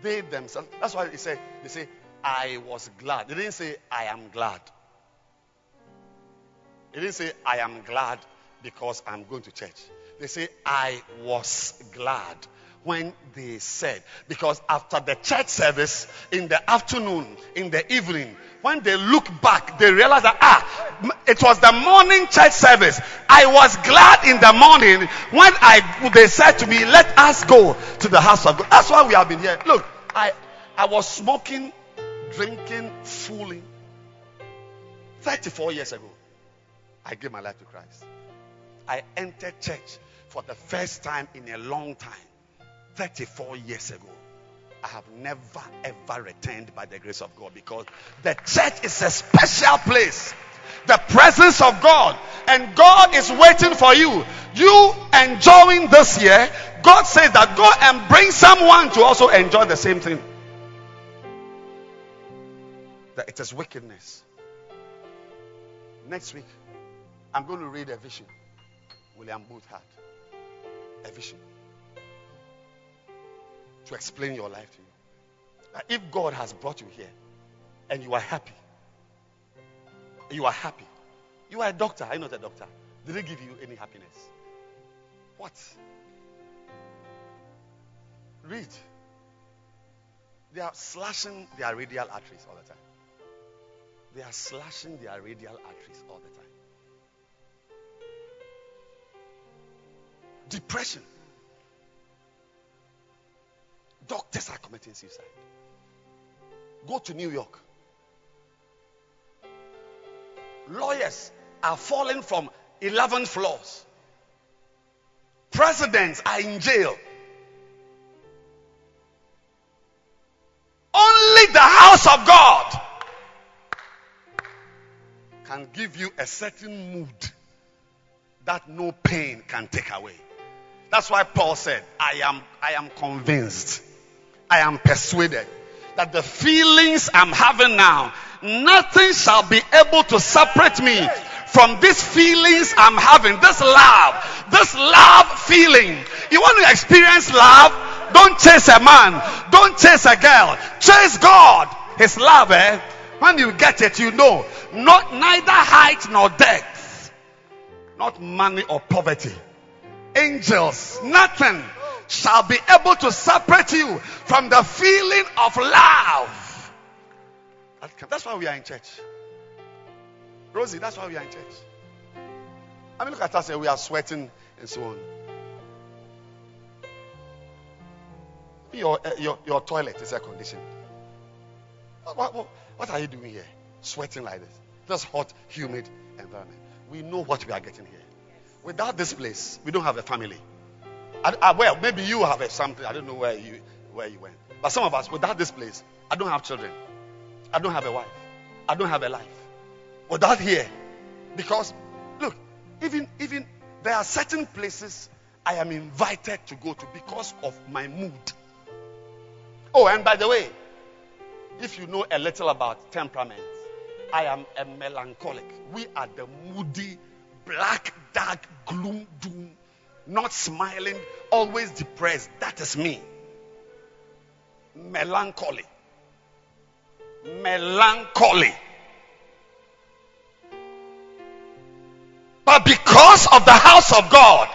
they themselves, that's why they say, they say, I was glad. They didn't say, I am glad. They didn't say, I am glad because I'm going to church. They say, I was glad when they said, because after the church service in the afternoon, in the evening, when they look back, they realize that, ah, it was the morning church service. I was glad in the morning when I, they said to me, let us go to the house of God. That's why we have been here. Look, I, I was smoking, drinking, fooling 34 years ago. I gave my life to Christ. I entered church for the first time in a long time. 34 years ago. I have never ever returned by the grace of God because the church is a special place. The presence of God and God is waiting for you. You enjoying this year, God says that go and bring someone to also enjoy the same thing. That it is wickedness. Next week, I'm going to read a vision. William Booth had a vision to explain your life to you. Now, if God has brought you here and you are happy, you are happy. You are a doctor. Are you not a doctor? Did it give you any happiness? What? Read. They are slashing their radial arteries all the time. They are slashing their radial arteries all the time. Depression. Doctors are committing suicide. Go to New York. Lawyers are falling from 11 floors. Presidents are in jail. Only the house of God can give you a certain mood that no pain can take away. That's why Paul said, I am, I am convinced I am persuaded that the feelings I'm having now, nothing shall be able to separate me from these feelings I'm having, this love, this love feeling. You want to experience love? Don't chase a man, don't chase a girl, chase God. His love, eh? When you get it, you know, not neither height nor depth, not money or poverty, angels, nothing shall be able to separate you from the feeling of love. That's why we are in church. Rosie, that's why we are in church. I mean, look at us here. We are sweating and so on. Your, uh, your, your toilet is air conditioned. What, what, what are you doing here? Sweating like this. This hot, humid environment. We know what we are getting here. Without this place, we don't have a family. I, I, well, maybe you have something. I don't know where you where you went. But some of us, without this place, I don't have children. I don't have a wife. I don't have a life. Without here, because look, even even there are certain places I am invited to go to because of my mood. Oh, and by the way, if you know a little about temperament, I am a melancholic. We are the moody, black, dark, gloom, doom not smiling, always depressed. That is me. Melancholy. Melancholy. But because of the house of God,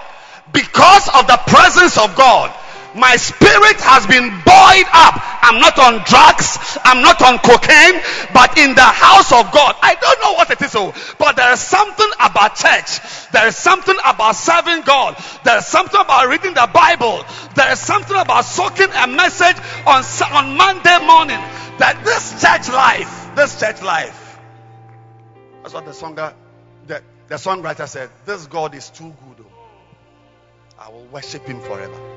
because of the presence of God, my spirit has been buoyed up. I'm not on drugs. I'm not on cocaine, but in the house of God. I don't know what it is, oh, but there is something about church. There is something about serving God. There is something about reading the Bible. There is something about soaking a message on, on Monday morning that this church life, this church life, that's what the songwriter, the, the songwriter said, this God is too good. Oh. I will worship him forever.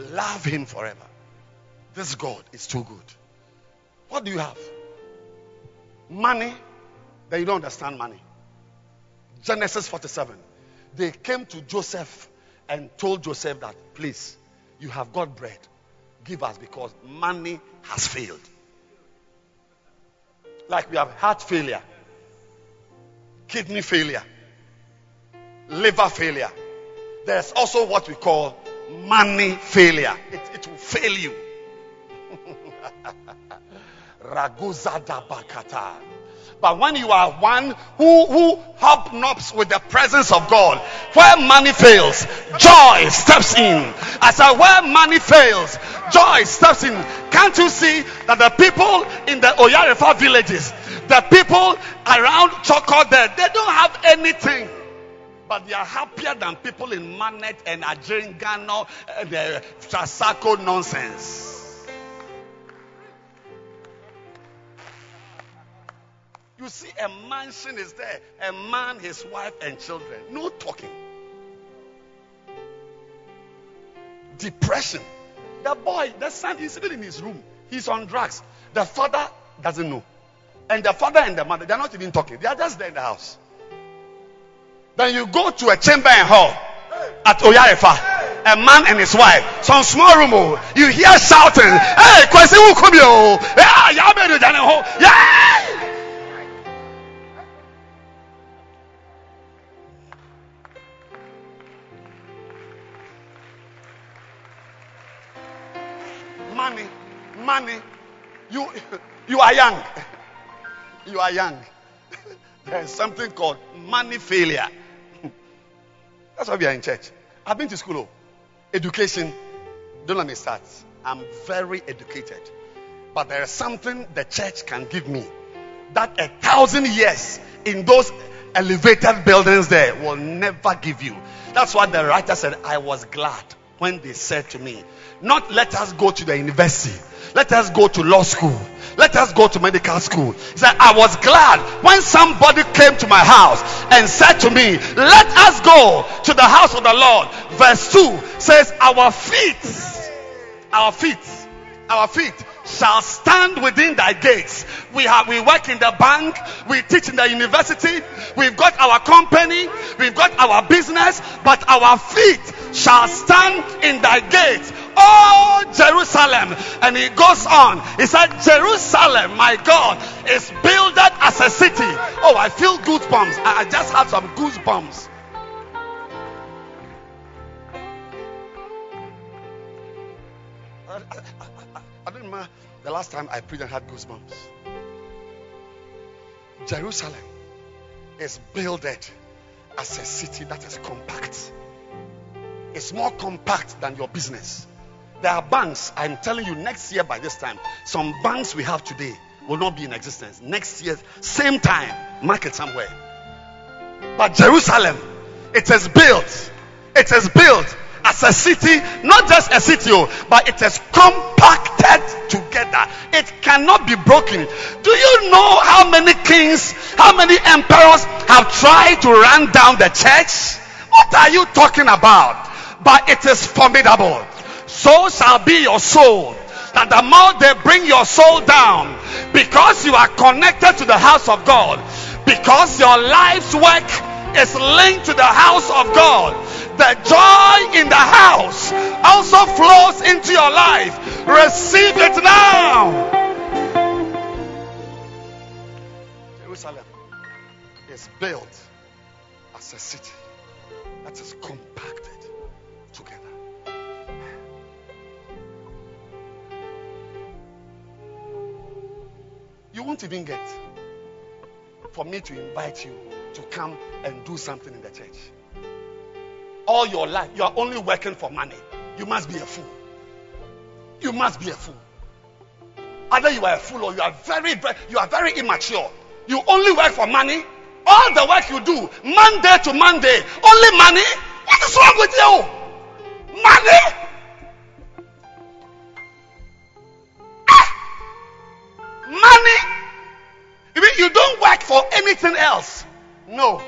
Love him forever. This God is too good. What do you have? Money. Then you don't understand money. Genesis 47. They came to Joseph and told Joseph that, please, you have got bread. Give us because money has failed. Like we have heart failure, kidney failure, liver failure. There's also what we call money failure. It, it will fail you. Raguzada bakata. But when you are one who, who hobnobs with the presence of God, where money fails, joy steps in. I said, where money fails, joy steps in. Can't you see that the people in the Oyarifa villages, the people around Choko they don't have anything. But they are happier than people in Manet and Ajiringanor and eh, the Trasacco nonsense. You see, a mansion is there, a man, his wife, and children. No talking. Depression. The boy, the son, is sitting in his room. He's on drugs. The father doesn't know. And the father and the mother, they're not even talking. They are just there in the house. Then you go to a chamber and hall at Oyarifa, a man and his wife, some small room. Oh, you hear shouting, "Hey, Kwesi Wukubio! Oh? Yeah, yeah!" Money, money. You, you are young. You are young. There is something called money failure. That's why we are in church. I've been to school. Oh. Education. Don't let me start. I'm very educated. But there is something the church can give me that a thousand years in those elevated buildings there will never give you. That's why the writer said, I was glad when they said to me, Not let us go to the university, let us go to law school. Let us go to medical school. He said, I was glad when somebody came to my house and said to me, Let us go to the house of the Lord. Verse 2 says, Our feet, our feet, our feet shall stand within thy gates. We have we work in the bank, we teach in the university, we've got our company, we've got our business, but our feet shall stand in thy gates. Oh, Jerusalem. And he goes on. He said, Jerusalem, my God, is builded as a city. Oh, I feel goosebumps. I just had some goosebumps. The last time I preached and had goosebumps. Jerusalem is builded as a city that is compact. It's more compact than your business. There are banks, I'm telling you, next year by this time, some banks we have today will not be in existence. Next year, same time, market somewhere. But Jerusalem, it is built. It is built as a city, not just a city, oh, but it is compacted together. It cannot be broken. Do you know how many kings, how many emperors have tried to run down the church? What are you talking about? But it is formidable so shall be your soul. That the more they bring your soul down, because you are connected to the house of God, because your life's work is linked to the house of God, the joy in the house also flows into your life. Receive it now. Jerusalem is built as a city that is compacted together. You won't even get for me to invite you to come and do something in the church. All your life, you are only working for money. You must be a fool. You must be a fool. Either you are a fool or you are very, you are very immature. You only work for money. All the work you do, Monday to Monday, only money. What is wrong with you? Money. Ah! Money. You don't work for anything else? No.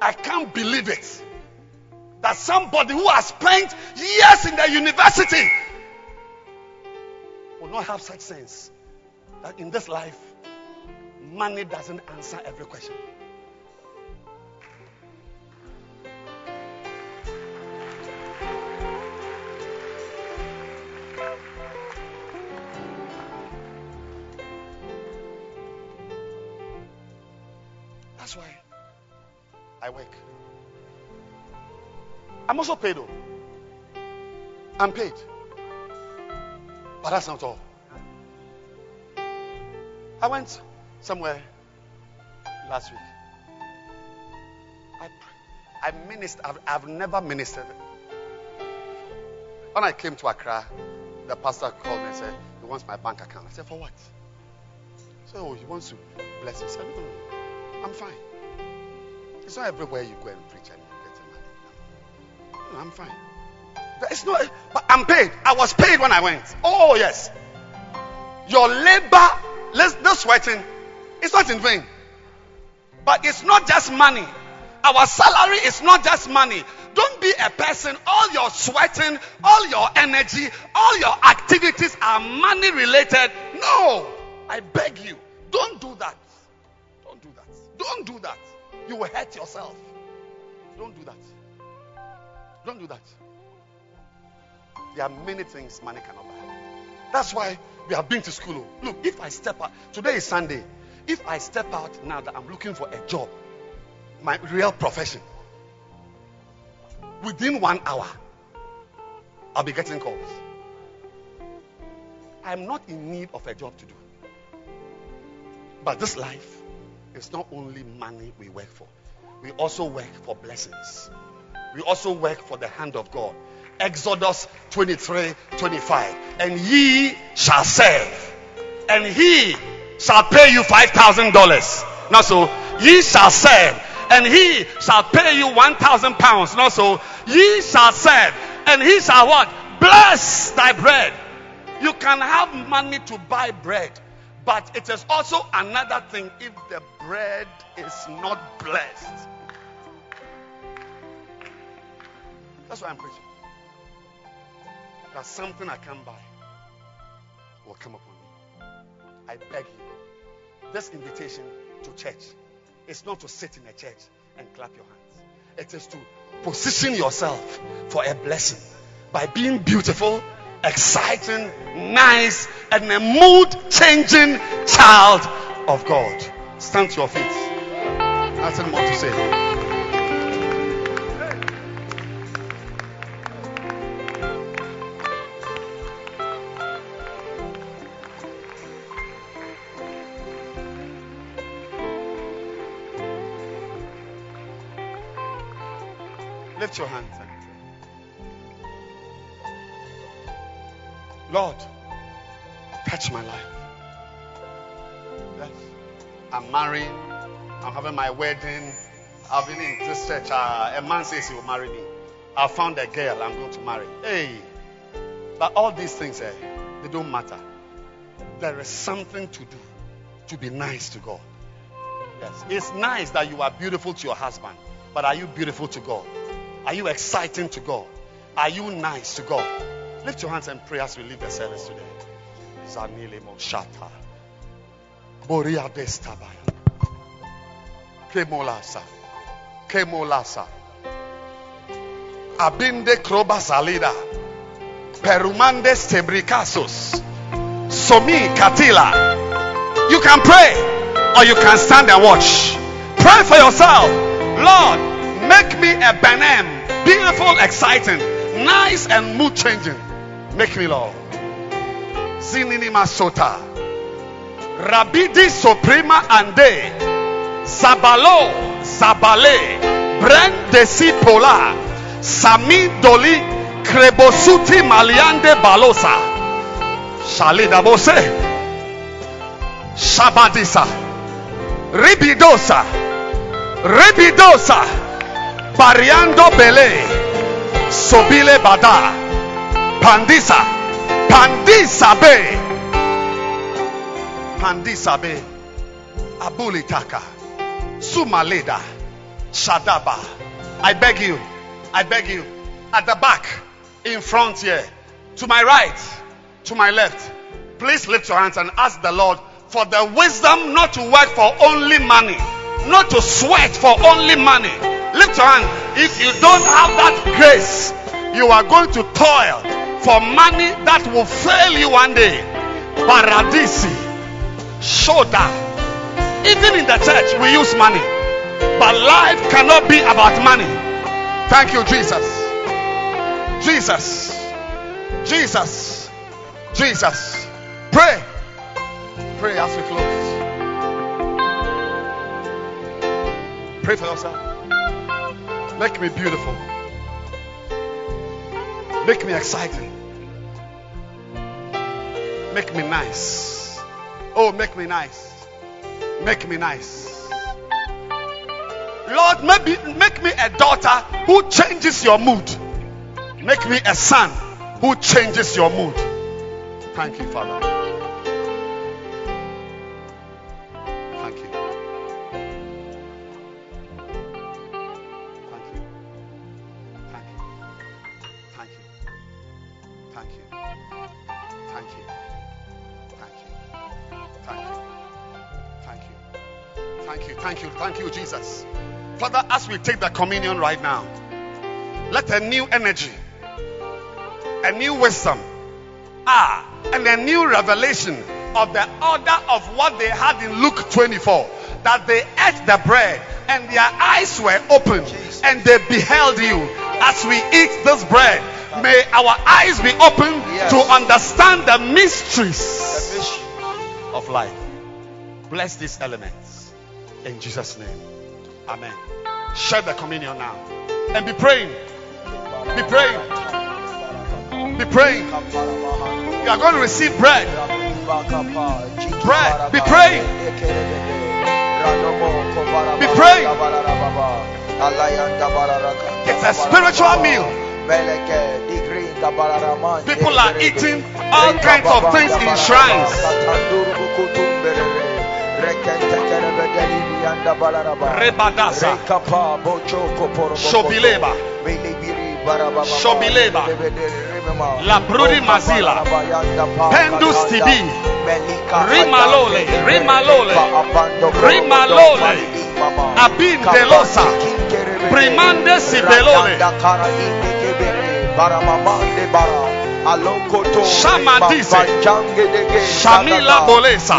I can't believe it. That somebody who has spent years in the university will not have such sense that in this life, money doesn't answer every question. Work. I'm also paid though. I'm paid. But that's not all. I went somewhere last week. I, I ministered. I've, I've never ministered. When I came to Accra, the pastor called me and said, He wants my bank account. I said, For what? So oh, he wants to bless you. I said, no, I'm fine. It's not everywhere you go and preach and you get money. No, I'm fine. It's not, but I'm paid. I was paid when I went. Oh, yes. Your labor, this sweating, it's not in vain. But it's not just money. Our salary is not just money. Don't be a person, all your sweating, all your energy, all your activities are money related. No. I beg you, don't do that. Don't do that. Don't do that. You will hurt yourself. Don't do that. Don't do that. There are many things money cannot buy. That's why we have been to school. Oh. Look, if I step out, today is Sunday. If I step out now that I'm looking for a job, my real profession, within one hour, I'll be getting calls. I'm not in need of a job to do. But this life is not only money we work for, we also work for blessings. We also work for the hand of God. Exodus 23 25. And ye shall serve, and he shall pay you $5,000. Now, so ye shall serve, and he shall pay you 1,000 pounds. Now, so ye shall serve, and he shall what? Bless thy bread. You can have money to buy bread, but it is also another thing if the bread is not blessed. That's why I'm preaching. That something I can buy will come upon me. I beg you. This invitation to church is not to sit in a church and clap your hands. It is to position yourself for a blessing by being beautiful, exciting, nice, and a mood changing child of God. Stand to your feet. Nothing more to say. This church. Uh, a man says he will marry me. I found a girl I'm going to marry. Hey. But all these things, eh, they don't matter. There is something to do to be nice to God. Yes. It's nice that you are beautiful to your husband, but are you beautiful to God? Are you exciting to God? Are you nice to God? Lift your hands and pray as we leave the service today. Zanile Moshata. Boria Destabaya. Kemolasa. Kemolasa. Abinde Kroba Salida. Perumande Stebricasos. Somi Katila. You can pray or you can stand and watch. Pray for yourself. Lord, Make me a Benem. Beautiful, exciting, nice, and mood changing. Make me, Lord. Zinini Masota. Rabidi Suprema Ande. Sabalo. Sabale. Bren Desi Pola. Sami Doli. Krebosuti Maliande Balosa. Shalida Bose. Shabadisa. Ribidosa. Ribidosa. Pariando Bele. Sobile Bada. Pandisa. Pandisa Be. Pandisa Be. Abulitaka. Sumaleda. Shadaba. I beg you. I beg you. At the back. In front here. To my right. To my left. Please lift your hands and ask the Lord for the wisdom not to work for only money. Not to sweat for only money. Lift your hand. If you don't have that grace, you are going to toil for money that will fail you one day. Paradisi. Shoda. Even in the church, we use money. But life cannot be about money. Thank you, Jesus. Jesus. Jesus. Jesus. Pray. Pray as we close. Pray for yourself. Make me beautiful. Make me exciting. Make me nice. Oh, make me nice. Make me nice. Lord, maybe make me a daughter who changes your mood. Make me a son who changes your mood. Thank you, Father. Jesus. Father, as we take the communion right now, let a new energy, a new wisdom, ah, and a new revelation of the order of what they had in Luke 24 that they ate the bread and their eyes were opened and they beheld you as we eat this bread. May our eyes be open to understand the mysteries of life. Bless these elements in Jesus' name. Amen. Share the communion now and be praying. Be praying. Be praying. You are going to receive bread. Bread. Be praying. Be praying. It's a spiritual meal. People are eating all kinds of things in shrines. Rebadasa. Shobileba. Shobileba. La Brudi Mazila. Pendus Tibi. Rimalole. Rimalole. Rimalole. Abin Delosa. Primande Sibelole. Shamadise. Shamila Bolesa.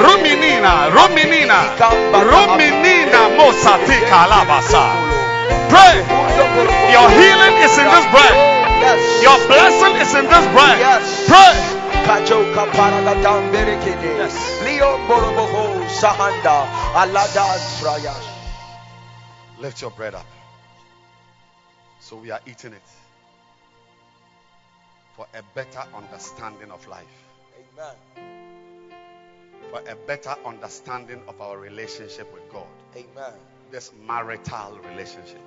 Ruminina. Ruminina. Ruminina Mosati Kalabasa. Pray. Your healing is in this bread. Your blessing is in this bread. Pray. Kajoka Paragatam Berikide Leo Boroboho Sahanda Aladas Rayash Lift your bread up. So we are eating it for a better understanding of life. Amen. For a better understanding of our relationship with God. Amen. This marital relationship.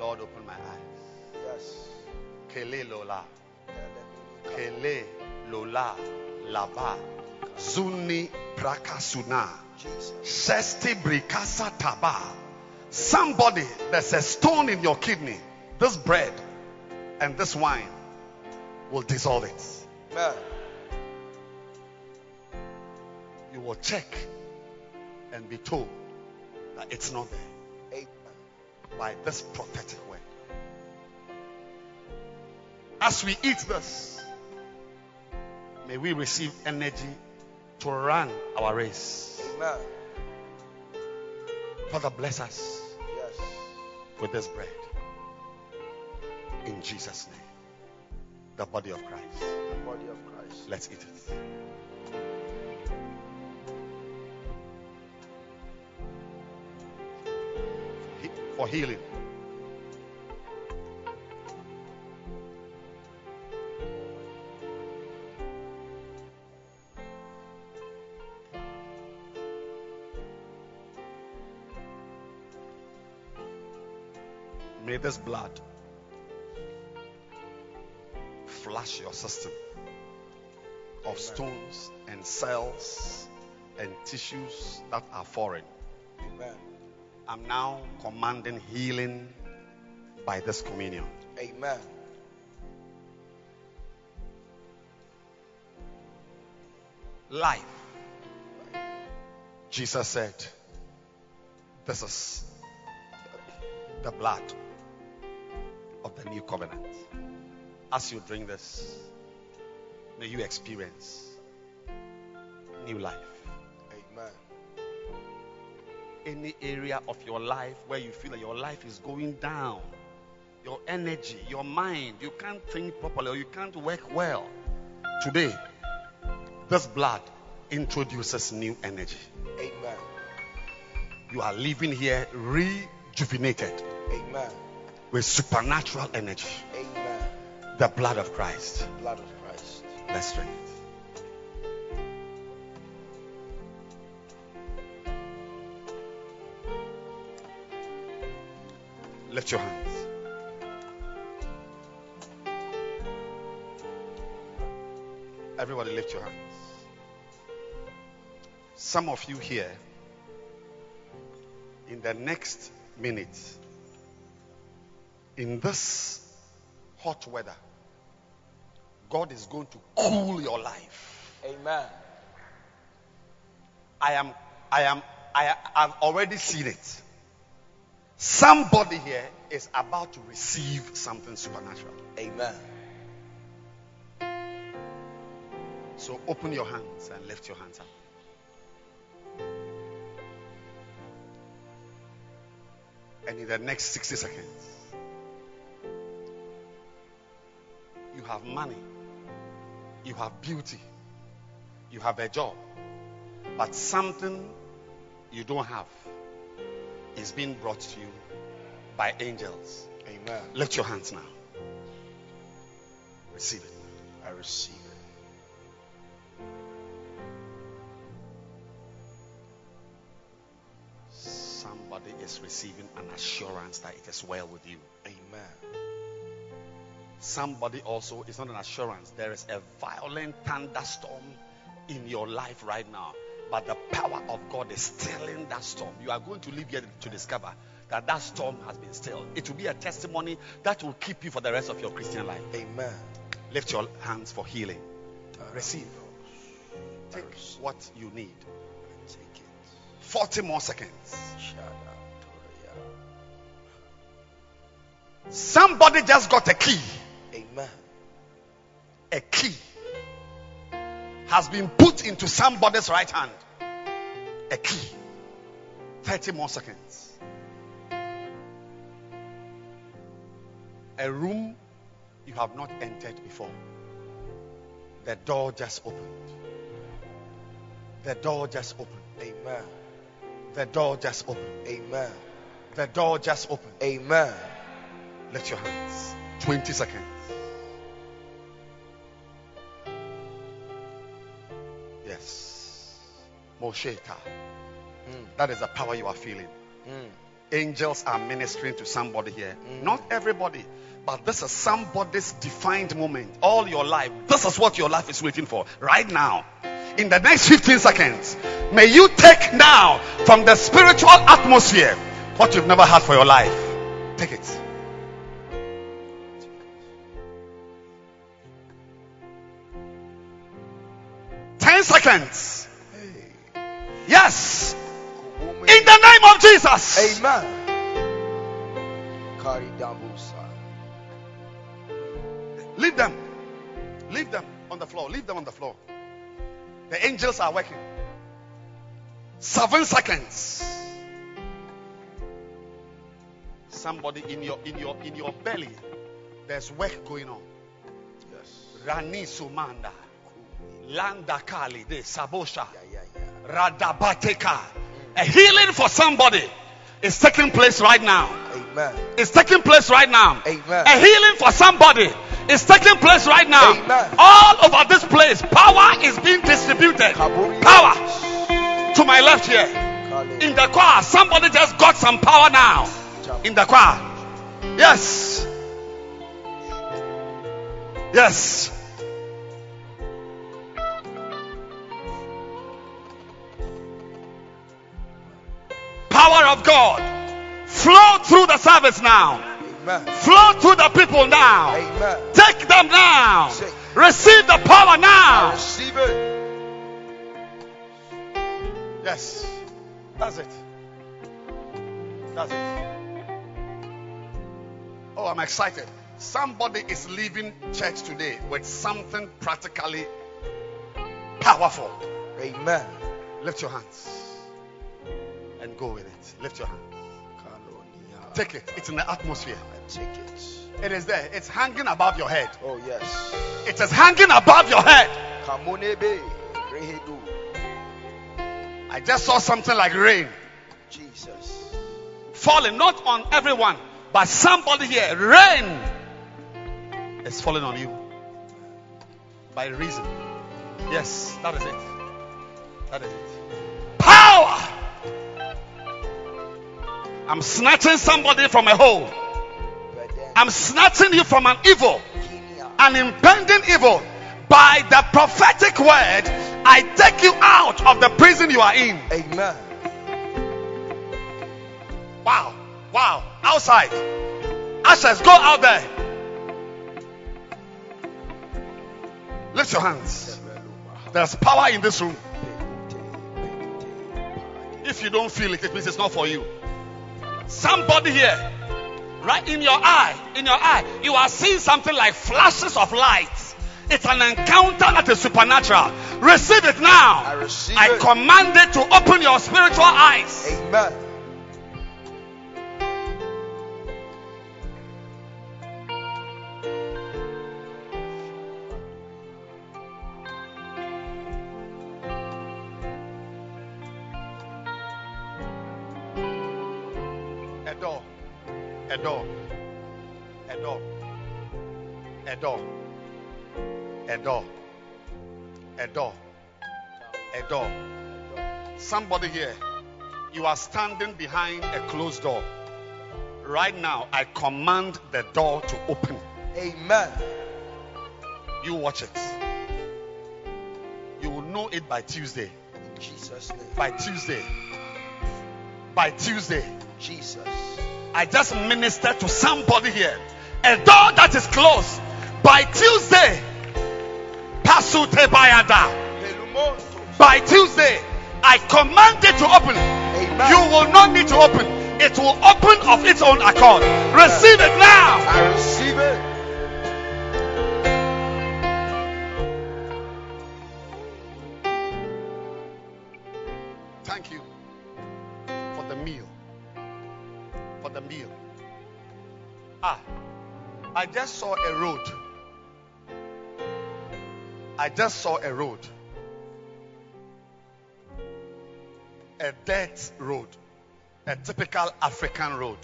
Lord, open my eyes. Yes. Kele Lola. Kele Lola Lava. Zuni Prakasuna. Jesus. Shesti Brikasa Taba. Somebody, there's a stone in your kidney. This bread and this wine will dissolve it. Amen. You will check and be told that it's not there Amen. by this prophetic word. As we eat this, may we receive energy to run our race. Amen. Father, bless us Yes. with this bread. In Jesus' name. The body of Christ. The body of Christ. Let's eat it. For healing. May this blood flush your system of stones and cells and tissues that are foreign. Amen. I'm now commanding healing by this communion. Amen. Life. Jesus said, This is the blood of the new covenant. As you drink this, may you experience new life. Amen. Any area of your life where you feel that your life is going down, your energy, your mind, you can't think properly or you can't work well. Today, this blood introduces new energy. Amen. You are living here rejuvenated Amen. with supernatural energy. The blood of Christ. Blood of Christ. Let's drink it. Lift your hands. Everybody, lift your hands. Some of you here, in the next minute, in this hot weather, God is going to cool your life. Amen. I am, I am, I, I've already seen it. Somebody here is about to receive something supernatural. Amen. So open your hands and lift your hands up. And in the next 60 seconds, you have money, you have beauty, you have a job, but something you don't have is being brought to you by angels. Amen. Lift your hands now. Receive it. I receive it. Somebody is receiving an assurance that it is well with you. Amen. Somebody also is not an assurance. There is a violent thunderstorm in your life right now, but the power of God is stilling that storm. You are going to live here to discover that that storm has been stilled. It will be a testimony that will keep you for the rest of your Christian life. Amen. Lift your hands for healing. Uh, receive. Take what you need. Take it. 40 more seconds. Shout out to Somebody just got a key. Amen. A key has been put into somebody's right hand. A key. 30 more seconds. A room you have not entered before. The door just opened. The door just opened. Amen. The door just opened. Amen. The door just opened. Amen. Lift your hands. 20 seconds. Yes. Mosheta. Mm. That is the power you are feeling. Mm. Angels are ministering to somebody here. Mm. Not everybody, but this is somebody's defined moment. All your life. This is what your life is waiting for right now. In the next 15 seconds, may you take now from the spiritual atmosphere what you've never had for your life. Take it. Seconds. Yes. In the name of Jesus. Amen. Leave them. Leave them on the floor. Leave them on the floor. The angels are working. Seven seconds. Somebody in your in your in your belly. There's work going on. Yes. Rani Sumanda. Landa Kali de Sabosha. Radabateka. A healing for somebody. is taking place right now. Amen. It's taking place right now. Amen. A healing for somebody is taking place right now. Amen. All over this place, power is being distributed. Power to my left here. In the choir, somebody just got some power now. In the choir. Yes. Yes. Power of God. Flow through the service now. Amen. Flow through the people now. Amen. Take them now. Take. Receive the power I now. receive it. Yes. That's it. That's it. Oh, I'm excited. Somebody is leaving church today with something practically powerful. Amen. Lift your hands and go with it. Lift your hand. Take it. It's in the atmosphere. I take it. It is there. It's hanging above your head. Oh yes. It is hanging above your head. I just saw something like rain Jesus. falling, not on everyone, but somebody here. Rain is falling on you by reason. Yes, that is it. That is it. Power. I'm snatching somebody from a hole. I'm snatching you from an evil, an impending evil. By the prophetic word, I take you out of the prison you are in. Amen. Wow. Wow. Outside. Ushers, go out there. Lift your hands. There's power in this room. If you don't feel it, it means it's not for you. Somebody here, right in your eye, in your eye, you are seeing something like flashes of light. It's an encounter that is supernatural. Receive it now. I receive I it. command it to open your spiritual eyes. Amen. Door. A door. A door. A door. Somebody here, you are standing behind a closed door. Right now, I command the door to open. Amen. You watch it. You will know it by Tuesday. In Jesus' name. By Tuesday. By Tuesday. Jesus. I just ministered to somebody here. A door that is closed by Tuesday. Pasute Bayada. By Tuesday, I command it to open. Amen. You will not need to open. It will open of its own accord. Receive it now. I receive it. Thank you for the meal. For the meal. Ah, I just saw a road. I just saw a road. A dirt road. A typical African road.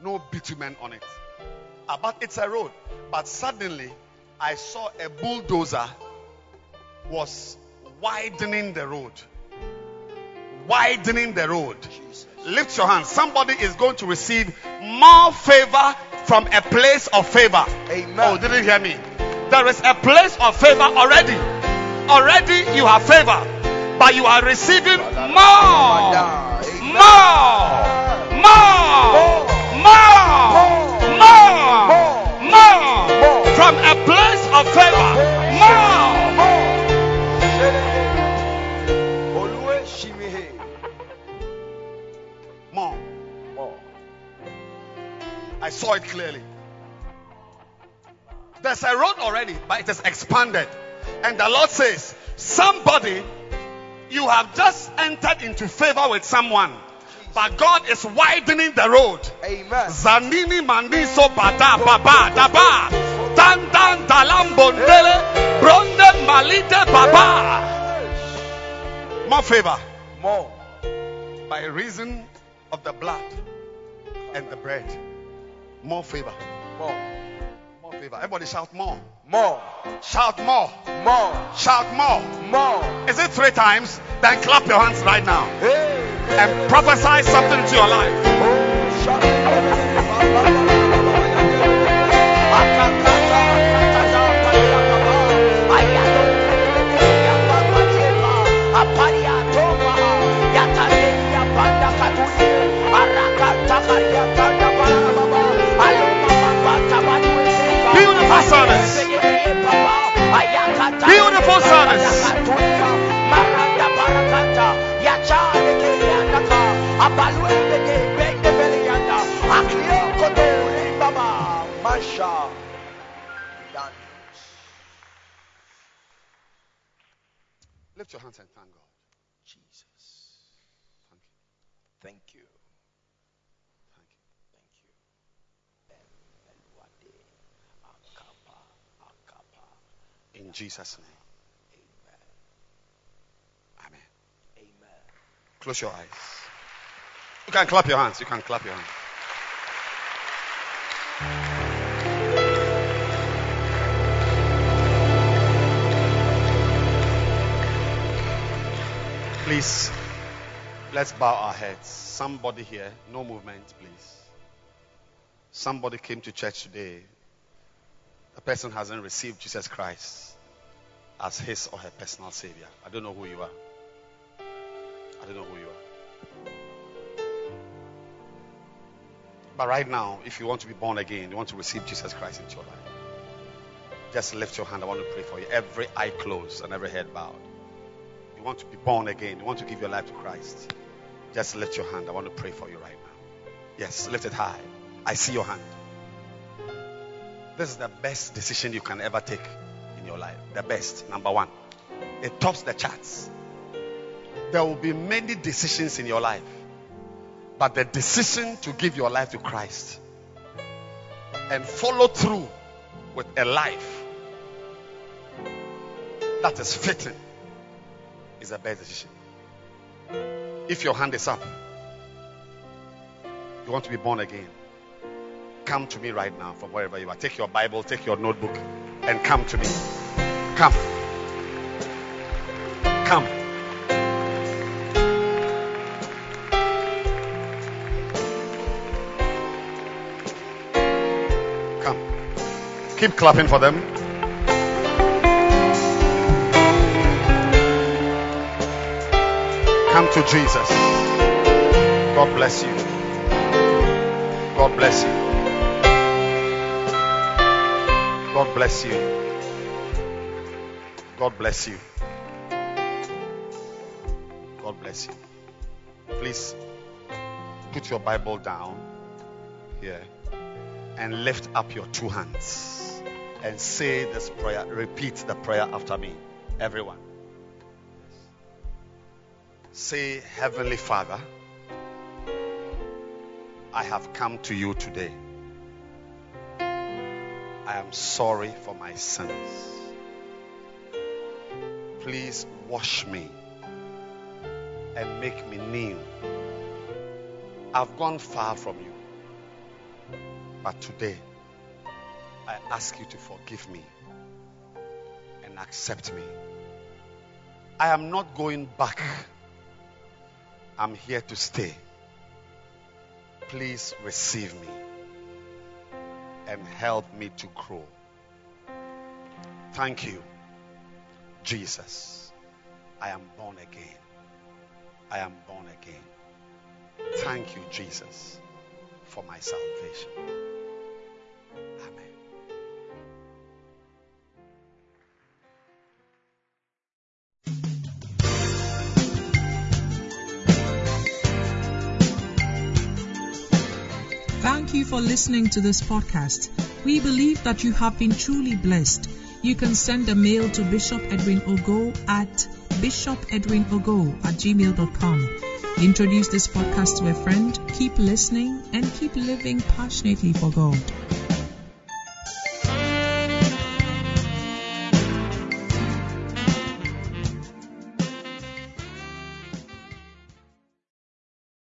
No bitumen on it. But it's a road. But suddenly, I saw a bulldozer was widening the road. Widening the road. Jesus. Lift your hand. Somebody is going to receive more favor from a place of favor. Amen. Oh, didn't hear me. There is a place of favor already. Already you have favor, but you are receiving more, more, more, more, more, more from a place of favor. More. More. More. I saw it clearly. There's a road already, but it is expanded. And the Lord says, Somebody, you have just entered into favor with someone, but God is widening the road. Amen. Zanini maniso bada baba daba. Dan dan dalam bondele. Bronde malite baba. More favor. More. by reason of the blood and the bread. More favor. More. Favor. Everybody shout more. More. Shout more. More. Shout more. More. Is it three times? Then clap your hands right now Hey. and prophesy something to your life. Oh, Beautiful service. Lift your hands and thank God. Jesus. Thank Thank you. you. Thank you. Thank you. Elwade. Akapa. Akapa. In Jesus' name. Amen. Amen. Close your eyes. You can clap your hands. You can clap your hands. Please, let's bow our heads. Somebody here, no movement, please. Somebody came to church today. The person hasn't received Jesus Christ as his or her personal savior. I don't know who you are. I don't know who you are. But right now, if you want to be born again, you want to receive Jesus Christ into your life, just lift your hand. I want to pray for you. Every eye closed and every head bowed. You want to be born again, you want to give your life to Christ, just lift your hand. I want to pray for you right now. Yes, lift it high. I see your hand. This is the best decision you can ever take life. The best, number one. It tops the charts. There will be many decisions in your life, but the decision to give your life to Christ and follow through with a life that is fitting is the best decision. If your hand is up, you want to be born again, come to me right now from wherever you are. Take your Bible, take your notebook, and come to me. Come. Come. Come. Keep clapping for them. Come to Jesus. God bless you. God bless you. God bless you. God bless you. God bless you. Please put your Bible down here and lift up your two hands and say this prayer. Repeat the prayer after me. Everyone. Say, Heavenly Father, I have come to you today. I am sorry for my sins. Please wash me and make me new. I've gone far from you, but today I ask you to forgive me and accept me. I am not going back. I'm here to stay. Please receive me and help me to grow. Thank you, Jesus. I am born again. I am born again. Thank you, Jesus, for my salvation. Amen. Thank you for listening to this podcast. We believe that you have been truly blessed. You can send a mail to Bishop Edwin Ogo at bishopedwinogo at gmail.com. Introduce this podcast to a friend, keep listening, and keep living passionately for God.